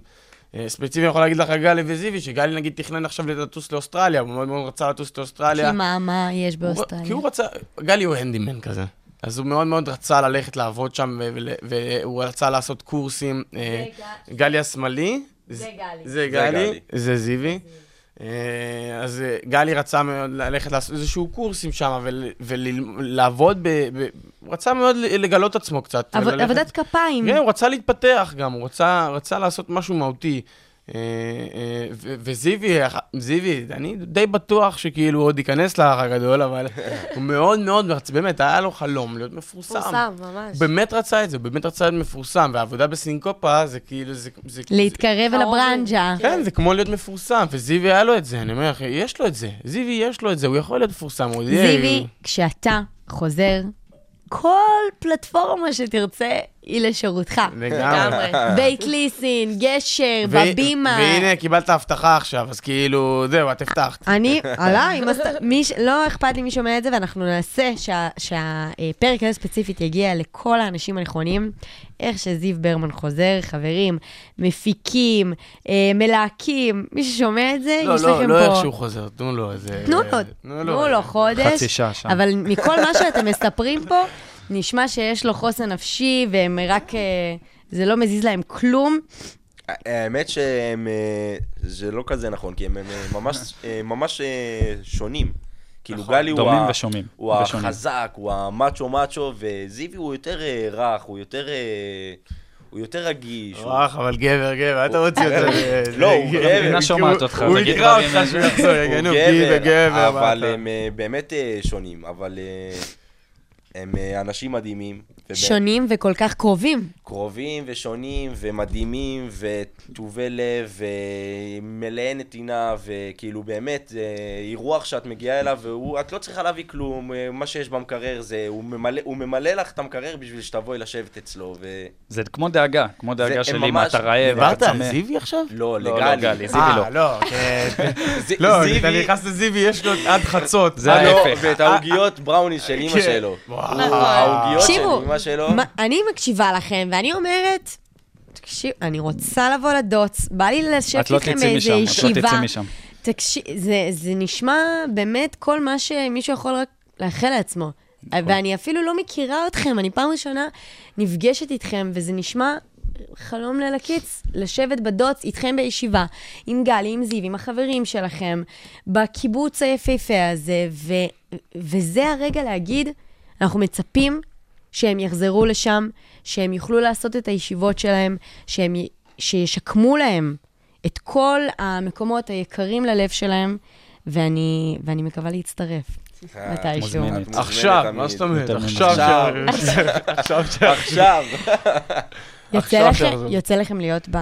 אה, ספציפית, אני יכול להגיד לך על גלי וזיוי, שגלי נגיד תכנן עכשיו לטוס לאוסטרליה, הוא מאוד מאוד רצה לטוס לאוסטרליה. כי מה, מה יש הוא- באוסטרליה? כי הוא רצה, גלי הוא הנדימן כזה. אז הוא מאוד מאוד רצה ללכת לעבוד שם, והוא רצה לעשות קורסים. אה, גלי השמאלי. זה גלי. זה גלי. זה זיוי. אה, אז אה, גלי רצה מאוד ללכת לעשות איזשהו קורסים שם ולעבוד ב... ב- הוא רצה מאוד לגלות עצמו קצת. עבודת כפיים. כן, הוא רצה להתפתח גם, הוא רצה, רצה לעשות משהו מהותי. אה, אה, וזיוי, זיוי, אני די בטוח שכאילו הוא עוד ייכנס לאח הגדול, אבל הוא מאוד מאוד, באמת, היה לו חלום להיות מפורסם. פורסם, ממש. הוא באמת רצה את זה, הוא באמת רצה להיות מפורסם, והעבודה בסינקופה זה כאילו, זה... זה להתקרב אל קרוב הברנז'ה. כן, זה כמו להיות מפורסם, וזיוי היה לו את זה, אני אומר לך, יש לו את זה. זיוי יש לו את זה, הוא יכול להיות מפורסם. הוא יהיה- זיוי, כשאתה חוזר, כל פלטפורמה שתרצה היא לשירותך. לגמרי. בית ליסין, גשר, בבימה. והנה, קיבלת הבטחה עכשיו, אז כאילו, זהו, את הבטחת. אני, עליי, לא אכפת לי מי שומע את זה, ואנחנו נעשה שה- שהפרק הזה ספציפית יגיע לכל האנשים הנכונים. איך שזיו ברמן חוזר, חברים, מפיקים, אה, מלהקים, מי ששומע את זה, לא, יש לא, לכם לא איך פה... שהוא חוזר, תנו לו איזה... תנו לו, תנו לו חודש. חצי שעה שם. אבל מכל מה שאתם מספרים פה, נשמע שיש לו חוסן נפשי, והם רק... אה, זה לא מזיז להם כלום. האמת שהם, אה, זה לא כזה נכון, כי הם אה, ממש, ממש שונים. כאילו נכון, גלי הוא, דומים ה- ושונים, הוא ושונים. החזק, הוא המאצ'ו מאצ'ו, וזיוי הוא יותר רך, הוא יותר, הוא יותר רגיש. וואח, אבל גבר, גבר, אתה מוציא אותו. לא, הוא גבר. המדינה שומעת אותך, הוא יקרא אותך שהוא יחזור, יגנו, גבר, גבר. אבל? הם באמת שונים, אבל הם אה, אנשים מדהימים. ובאמת שונים וכל כך קרובים. קרובים ושונים ומדהימים וטובי לב ומלאי נתינה וכאילו באמת, זה אירוח שאת מגיעה אליו ואת לא צריכה להביא כלום, אה, מה שיש במקרר זה, הוא ממלא, הוא ממלא לך את המקרר בשביל שתבואי לשבת אצלו ו... זה כמו דאגה, כמו דאגה שלי, ממש- אתה רעב, דיברת אתה על צמא. זיוי עכשיו? לא, לא, לגלי. לא, גלי, זיוי אה, לא. לא. <laughs> ז- לא, אתה נכנס לזיוי, יש לו עד חצות. זה אה, לא, ההפך. ואת העוגיות בראוניס של אימא כן. שלו. וואו. נכון. העוגיות של אימא שלו. אני מקשיבה לכם, ואני אומרת, תקשיב, אני רוצה לבוא לדוץ, בא לי לשבת לא תצאי באיזה משם, את לא ישיבה. תצאי משם. תקשיב, זה, זה נשמע באמת כל מה שמישהו יכול רק לאחל לעצמו. נכון. ואני אפילו לא מכירה אתכם, אני פעם ראשונה נפגשת איתכם, וזה נשמע חלום ליל הקיץ, לשבת בדוץ איתכם בישיבה, עם גלי, עם זיו, עם החברים שלכם, בקיבוץ היפהפה הזה, ו, וזה הרגע להגיד, אנחנו מצפים שהם יחזרו לשם, שהם יוכלו לעשות את הישיבות שלהם, שהם, י- שישקמו להם את כל המקומות היקרים ללב שלהם, ואני, ואני מקווה להצטרף מתישהו. את מוזמנת עכשיו. מה זאת אומרת? עכשיו, <laughs> עכשיו. עכשיו, עכשיו. יוצא לכם, להיות ב...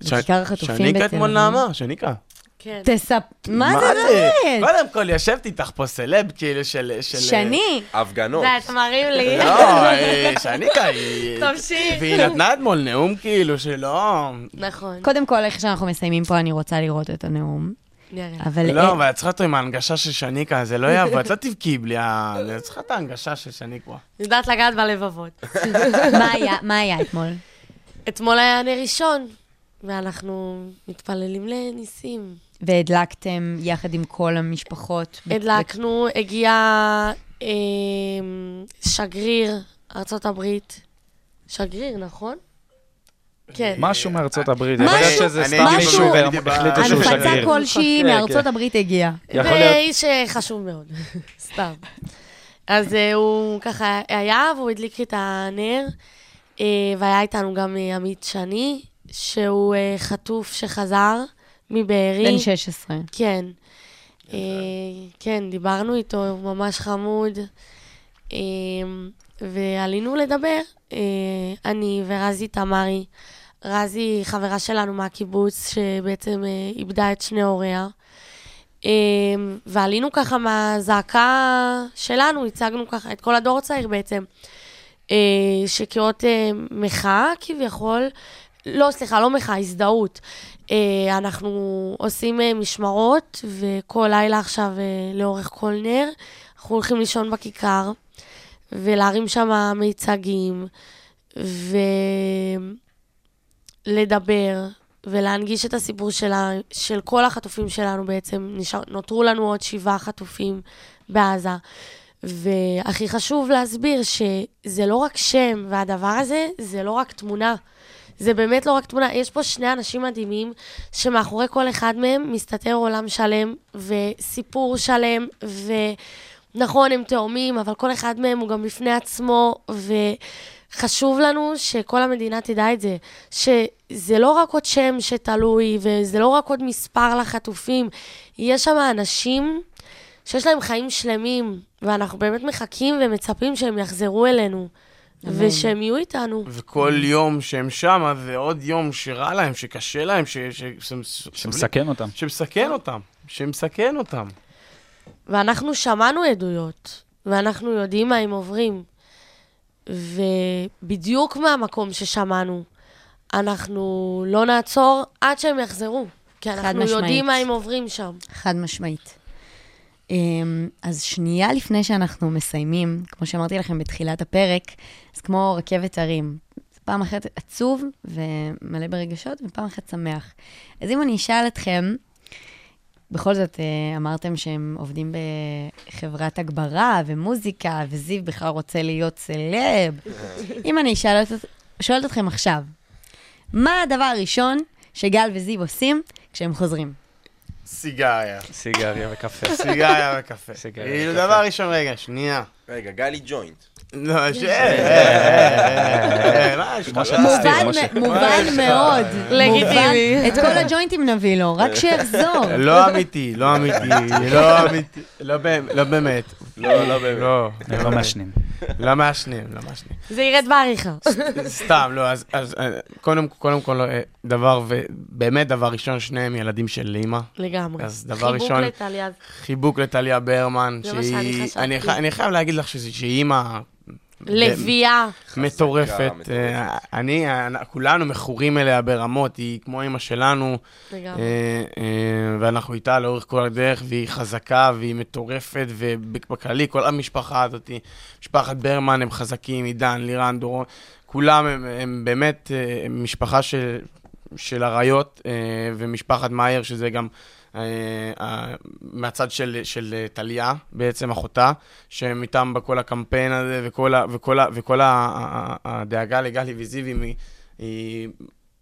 בכיכר החטופים בתל שניקה אתמול אביב? נעמה, שניקה. כן. תספ... מה זה באמת? קודם כל, יושבת איתך פה סלב, כאילו, של... של- שני, הפגנות. ואתה מרים לי. לא, <laughs> אה, שניקה, היא... תמשיך. והיא נתנה אתמול נאום כאילו שלא... נכון. קודם כל, איך שאנחנו מסיימים פה, אני רוצה לראות את הנאום. נראה. אבל... לא, אה, אבל את צריכה אותו עם ההנגשה של שניקה, זה לא יעבוד, את לא תבכי בלי ה... את צריכה את ההנגשה של שניקה. יודעת לגעת בלבבות. <laughs> מה היה- מה היה אתמול? אתמול היה נר ראשון, ואנחנו מתפללים לניסים. והדלקתם יחד עם כל המשפחות? הדלקנו, הגיע אה, שגריר ארצות הברית. שגריר, נכון? כן. משהו מארצות הברית. משהו- יכול להיות שזה סתם מישהו משהו- והחליטו שהוא הנפצה שגריר. כלשהי כן, מארצות כן. הברית הגיעה. ואיש אה, חשוב מאוד, <laughs> סתם. אז אה, הוא ככה היה, והוא הדליק את הנר, אה, והיה איתנו גם עמית שני, שהוא חטוף שחזר מבארי. בן 16. כן. אה, כן, דיברנו איתו, הוא ממש חמוד. אה, ועלינו לדבר, אה, אני ורזי תמרי. רזי היא חברה שלנו מהקיבוץ, שבעצם אה, איבדה את שני הוריה. אה, ועלינו ככה מהזעקה שלנו, הצגנו ככה את כל הדור הצעיר בעצם, אה, שכאות אה, מחאה כביכול, לא, סליחה, לא מחאה, הזדהות. אה, אנחנו עושים אה, משמרות, וכל לילה עכשיו, אה, לאורך כל נר, אנחנו הולכים לישון בכיכר, ולהרים שם מיצגים, ולדבר, ולהנגיש את הסיפור שלה, של כל החטופים שלנו בעצם. נשאר, נותרו לנו עוד שבעה חטופים בעזה. והכי חשוב להסביר שזה לא רק שם, והדבר הזה זה לא רק תמונה. זה באמת לא רק תמונה, יש פה שני אנשים מדהימים, שמאחורי כל אחד מהם מסתתר עולם שלם, וסיפור שלם, ונכון, הם תאומים, אבל כל אחד מהם הוא גם בפני עצמו, וחשוב לנו שכל המדינה תדע את זה, שזה לא רק עוד שם שתלוי, וזה לא רק עוד מספר לחטופים, יש שם אנשים שיש להם חיים שלמים, ואנחנו באמת מחכים ומצפים שהם יחזרו אלינו, ושהם יהיו איתנו. וכל יום שהם שמה זה עוד יום שרע להם, שקשה להם, ש... ש... ש... שמסכן אותם. שמסכן אותם. שמסכן אותם. ואנחנו שמענו עדויות, ואנחנו יודעים מה הם עוברים. ובדיוק מהמקום ששמענו, אנחנו לא נעצור עד שהם יחזרו. כי אנחנו. יודעים מה הם עוברים שם. חד משמעית. אמ, אז שנייה לפני שאנחנו מסיימים, כמו שאמרתי לכם בתחילת הפרק, אז כמו רכבת הרים, פעם אחת עצוב ומלא ברגשות, ופעם אחת שמח. אז אם אני אשאל אתכם, בכל זאת, אה, אמרתם שהם עובדים בחברת הגברה ומוזיקה, וזיו בכלל רוצה להיות סלב. אם אני אשאל שואלת אתכם עכשיו, מה הדבר הראשון שגל וזיו עושים כשהם חוזרים? סיגריה. סיגריה וקפה. סיגריה וקפה. סיגריה כאילו, וקפה. דבר ראשון, רגע, שנייה. רגע, גלי ג'וינט. לא, ש... אה, אה, אה, מובן. מובן מאוד. לגיטימי. את כל הג'וינטים נביא לו, רק שיחזור. לא אמיתי, לא אמיתי, לא אמיתי. לא באמת, לא באמת. לא, לא באמת. לא, הם לא מעשנים. לא מעשנים, לא מעשנים. זה ירד בעריכה. סתם, לא, אז, אז אה, קודם, קודם כל, אה, דבר, ובאמת דבר ראשון, שניהם ילדים של אימא. לגמרי. אז דבר ראשון- חיבוק לטליה. חיבוק לטליה ברמן, זה מה שאני חשבתי. אני, אני חייב להגיד לך שזה- שהיא אימא לביאה. מטורפת. אה, אני, אה, כולנו מכורים אליה ברמות, היא כמו אימא שלנו, לגמרי. אה, ואנחנו איתה לאורך כל הדרך, והיא חזקה והיא מטורפת, ובכללי, כל המשפחה הזאת, משפחת ברמן, הם חזקים, עידן, לירן, דורון, כולם הם, הם באמת הם משפחה של, של אריות, ומשפחת מאייר, שזה גם... אה, מהצד של, של אה, טליה, בעצם אחותה, שהם איתם בכל הקמפיין הזה, וכל, ה, וכל, ה, וכל ה, הדאגה לגלי וזיו היא, היא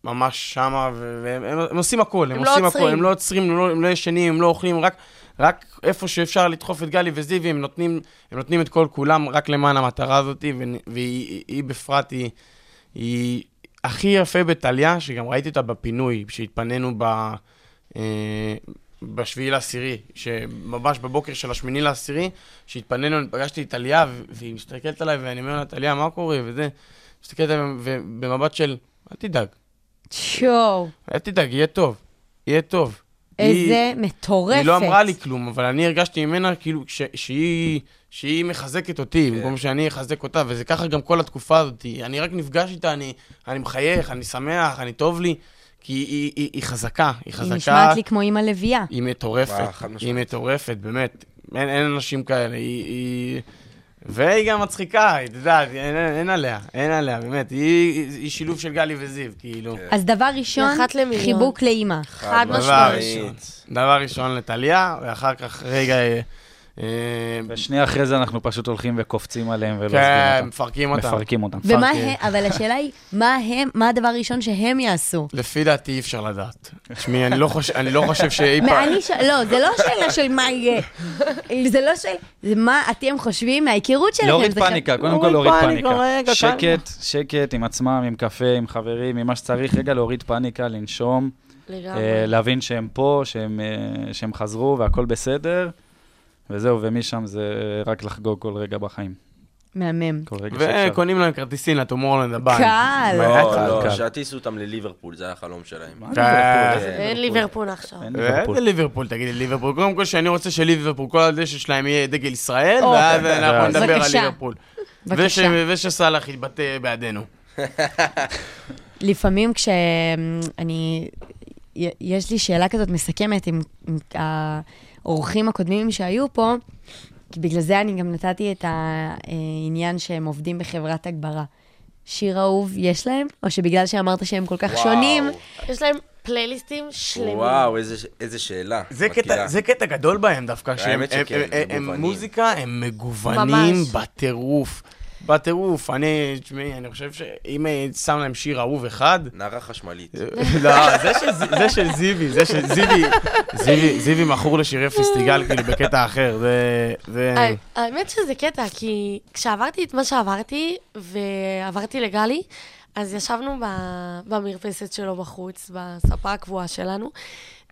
ממש שמה, והם הם, הם עושים הכל, הם, הם לא עושים עוצרים. הכל, הם לא עוצרים, הם לא, הם לא ישנים, הם לא אוכלים, רק, רק איפה שאפשר לדחוף את גלי וזיו, הם נותנים, הם נותנים את כל כולם רק למען המטרה הזאת, והיא, היא בפרט, היא, היא הכי יפה בטליה, שגם ראיתי אותה בפינוי, שהתפנינו ב... אה, בשביעי לעשירי, שממש בבוקר של השמיני לעשירי, שהתפנינו, פגשתי את טליה, והיא מסתכלת עליי, ואני אומר לה, טליה, מה קורה? וזה, מסתכלת עליי, ובמבט של, אל תדאג, שואו, אל תדאג, יהיה טוב, יהיה טוב. היא- איזה מטורפת. היא לא אמרה לי כלום, אבל אני הרגשתי ממנה כאילו ש- שהיא, שהיא מחזקת אותי, כן. במקום שאני אחזק אותה, וזה ככה גם כל התקופה הזאת. אני רק נפגש איתה, אני, אני מחייך, אני שמח, אני טוב לי, כי היא, היא, היא, היא חזקה, היא חזקה. היא נשמעת לי כמו אימא לביאה. היא מטורפת, וואו, היא. מטורפת, באמת. אין, אין אנשים כאלה, היא... היא... והיא גם מצחיקה, את יודעת, אין, אין עליה, אין עליה, באמת. היא, היא שילוב של גלי וזיו, כאילו. כן. אז דבר ראשון. חיבוק לאימא. חד דבר משמעית. ראשון. דבר ראשון לטליה, ואחר כך רגע ושנייה אחרי זה אנחנו פשוט הולכים וקופצים עליהם ולא כן, אותם. מפרקים אותם. מפרקים אותם. ומה הם, אבל השאלה היא, מה הם, מה הדבר הראשון שהם יעשו? לפי דעתי אי אפשר לדעת. תשמעי, אני לא חושב- אני לא חושב שאי פעם... ש... לא, זה לא שאלה של מה יהיה. זה לא שאלה, זה מה אתם חושבים מההיכרות שלכם. להוריד פאניקה, קודם כל להוריד פאניקה, שקט, שקט עם עצמם, עם קפה, עם חברים, עם מה שצריך, רגע להוריד פאניקה, לנשום, לגמרי. אה, להבין שהם פה, שהם, אה, שהם חזרו והכל בסדר, וזהו, ומשם זה רק לחגוג כל רגע בחיים. מהמם. וקונים להם כרטיסים לטומורלנד הבא. קל. לא, לא. שיטיסו אותם לליברפול, זה היה החלום שלהם. איזה אין ליברפול עכשיו. אין ליברפול. ליברפול, תגידי ליברפול. קודם כל שאני רוצה שליברפול, כל הדשא שלהם יהיה דגל ישראל, או. ואז אנחנו. נדבר על. ליברפול. בבקשה. וש- ושסאלח יתבטא בעדנו. לפעמים כשאני... יש לי שאלה כזאת מסכמת עם האורחים הקודמים שהיו פה, כי בגלל זה אני גם נתתי את העניין שהם עובדים בחברת הגברה. שיר אהוב יש להם? או שבגלל שאמרת שהם כל כך וואו. שונים, יש להם פלייליסטים שלמים. וואו, איזה- איזה שאלה. זה. קטע, זה קטע גדול בהם דווקא, שהם הם- הם- הם מגוונים. מוזיקה, הם מגוונים ממש. בטירוף. בטירוף. אני, תשמעי, אני חושב שאם אה, שם להם שיר אהוב אחד, נערה חשמלית. לא, זה של ז- זה של זיוי, זה של זיוי, זיוי, זיוי מכור לשירי פסטיגל, כאילו, בקטע אחר, זה... זה... ה- האמת שזה קטע, כי כשעברתי את מה שעברתי, ועברתי לגלי, אז ישבנו ב- במרפסת שלו בחוץ, בספה הקבועה שלנו,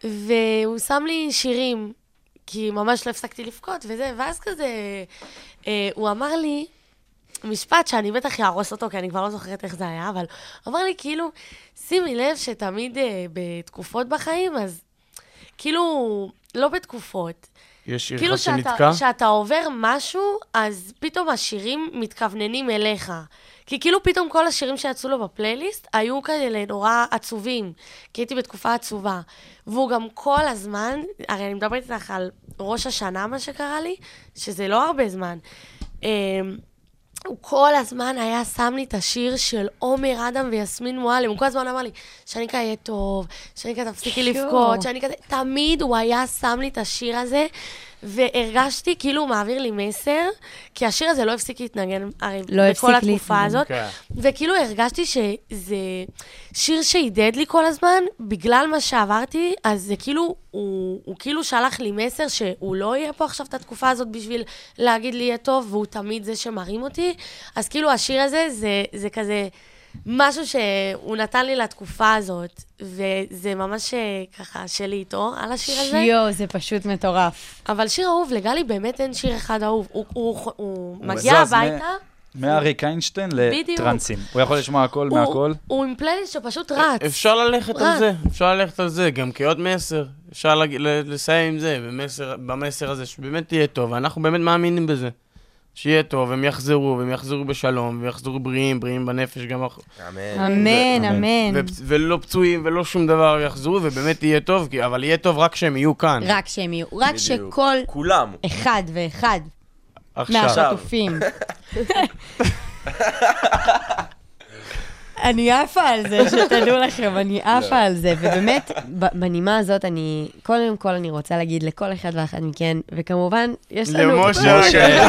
והוא שם לי שירים, כי ממש לא הפסקתי לבכות וזה, ואז כזה, אה, הוא אמר לי, משפט שאני בטח יהרוס אותו, כי אני כבר לא זוכרת איך זה היה, אבל אמר לי, כאילו, שימי לב שתמיד אה, בתקופות בחיים, אז כאילו, לא בתקופות, יש שיר כאילו אחד שאתה, שנתקע? שאתה עובר משהו, אז פתאום השירים מתכווננים אליך. כי כאילו פתאום כל השירים שיצאו לו בפלייליסט היו כאלה נורא עצובים, כי הייתי בתקופה עצובה. והוא גם כל הזמן, הרי אני מדברת איתך על ראש השנה, מה שקרה לי, שזה לא הרבה זמן. הוא כל הזמן היה שם לי את השיר של עומר אדם ויסמין מועלם. הוא כל הזמן אמר לי, שניקה יהיה טוב, שניקה תפסיקי לבכות, שניקה... תמיד הוא היה שם לי את השיר הזה, והרגשתי כאילו הוא מעביר לי מסר, כי השיר הזה לא הפסיק להתנגן, הרי לא בכל הפסיק התקופה להתנגן. הזאת. כן. וכאילו הרגשתי שזה שיר שהידד לי כל הזמן, בגלל מה שעברתי, אז זה כאילו, הוא, הוא כאילו שלח לי מסר שהוא לא יהיה פה עכשיו את התקופה הזאת בשביל להגיד לי יהיה טוב, והוא תמיד זה שמרים אותי. אז כאילו השיר הזה, זה, זה כזה משהו שהוא נתן לי לתקופה הזאת, וזה ממש אה, ככה שלי איתו על השיר הזה. יואו, זה פשוט מטורף. אבל שיר אהוב, לגלי באמת אין שיר אחד אהוב. הוא, הוא, הוא מגיע זז מ- הביתה... מאריק איינשטיין. לטרנסים. הוא יכול לשמוע הכל הוא- מהכל. הוא עם פלייליסט שפשוט רץ. אפשר ללכת על. זה, אפשר ללכת על זה, גם כעוד מסר. אפשר לסיים עם זה, במסר, במסר הזה, שבאמת תהיה טוב, ואנחנו באמת מאמינים בזה. שיהיה טוב, הם יחזרו, והם יחזרו בשלום, ויחזרו בריאים, בריאים בנפש גם, אח- אמן. אמן, אמן. ולא פצועים ולא שום דבר יחזרו, ובאמת יהיה טוב, כי- אבל יהיה טוב רק כשהם יהיו כאן. רק שהם יהיו, רק. שכל כולם. אחד ואחד עכשיו. מהחטופים. <laughs> <laughs> אני עפה על זה, שתדעו לכם, אני עפה על זה. ובאמת, בנימה הזאת, אני, קודם כל אני רוצה להגיד לכל אחד ואחת מכן, וכמובן, יש לנו... למשה.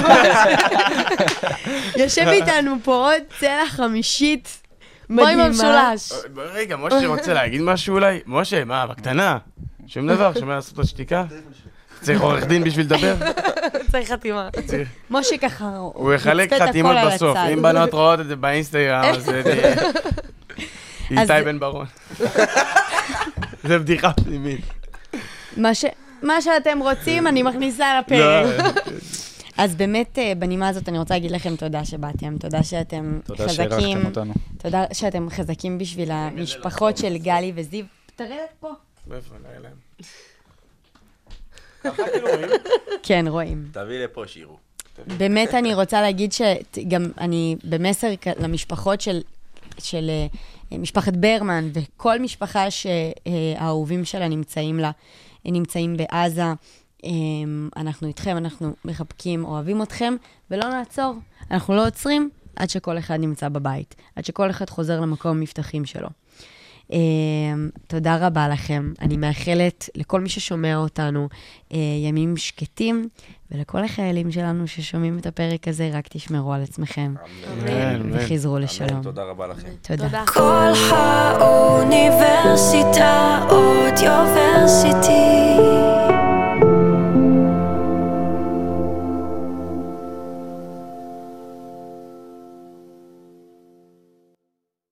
<laughs> יושב איתנו פה עוד צלע חמישית בוא עם. המשולש. רגע, משה רוצה להגיד משהו אולי? משה, מה, בקטנה? שום דבר, שומע לעשות לו שתיקה? צריך עורך דין בשביל לדבר? <laughs> צריך חתימה. משה ככה, הוא יחלק חתימות בסוף. אם בנות רואות את זה באינסטגרם, אז זה <laughs> תהיה... אז- איתי בן ברון. <laughs> זה בדיחה פנימית. מה שאתם רוצים, אני מכניסה לא, לפרק. אז באמת, אה, בנימה הזאת אני רוצה להגיד לכם תודה שבאתם, תודה שאתם תודה חזקים. שאירחתם אותנו. תודה שאתם חזקים בשביל המשפחות של גלי וזיו. תראה פה. מאיפה נראה להם? כן, רואים. תביא לפה שיראו. באמת אני רוצה להגיד שגם אני במסר למשפחות של, של אה, משפחת ברמן וכל משפחה שהאהובים שלה נמצאים לה, נמצאים בעזה. אה, אנחנו איתכם, אנחנו מחבקים, אוהבים אתכם, ולא נעצור. אנחנו לא עוצרים עד שכל אחד נמצא בבית, עד שכל אחד חוזר למקום המבטחים שלו. אה, תודה רבה לכם. אני מאחלת לכל מי ששומע אותנו אה, ימים שקטים, ולכל החיילים שלנו ששומעים את הפרק הזה, רק תשמרו על עצמכם אמן, אמן. וחזרו אמן, לשלום. תודה רבה לכם. תודה. תודה. כל האוניברסיטה אודיוורסיטי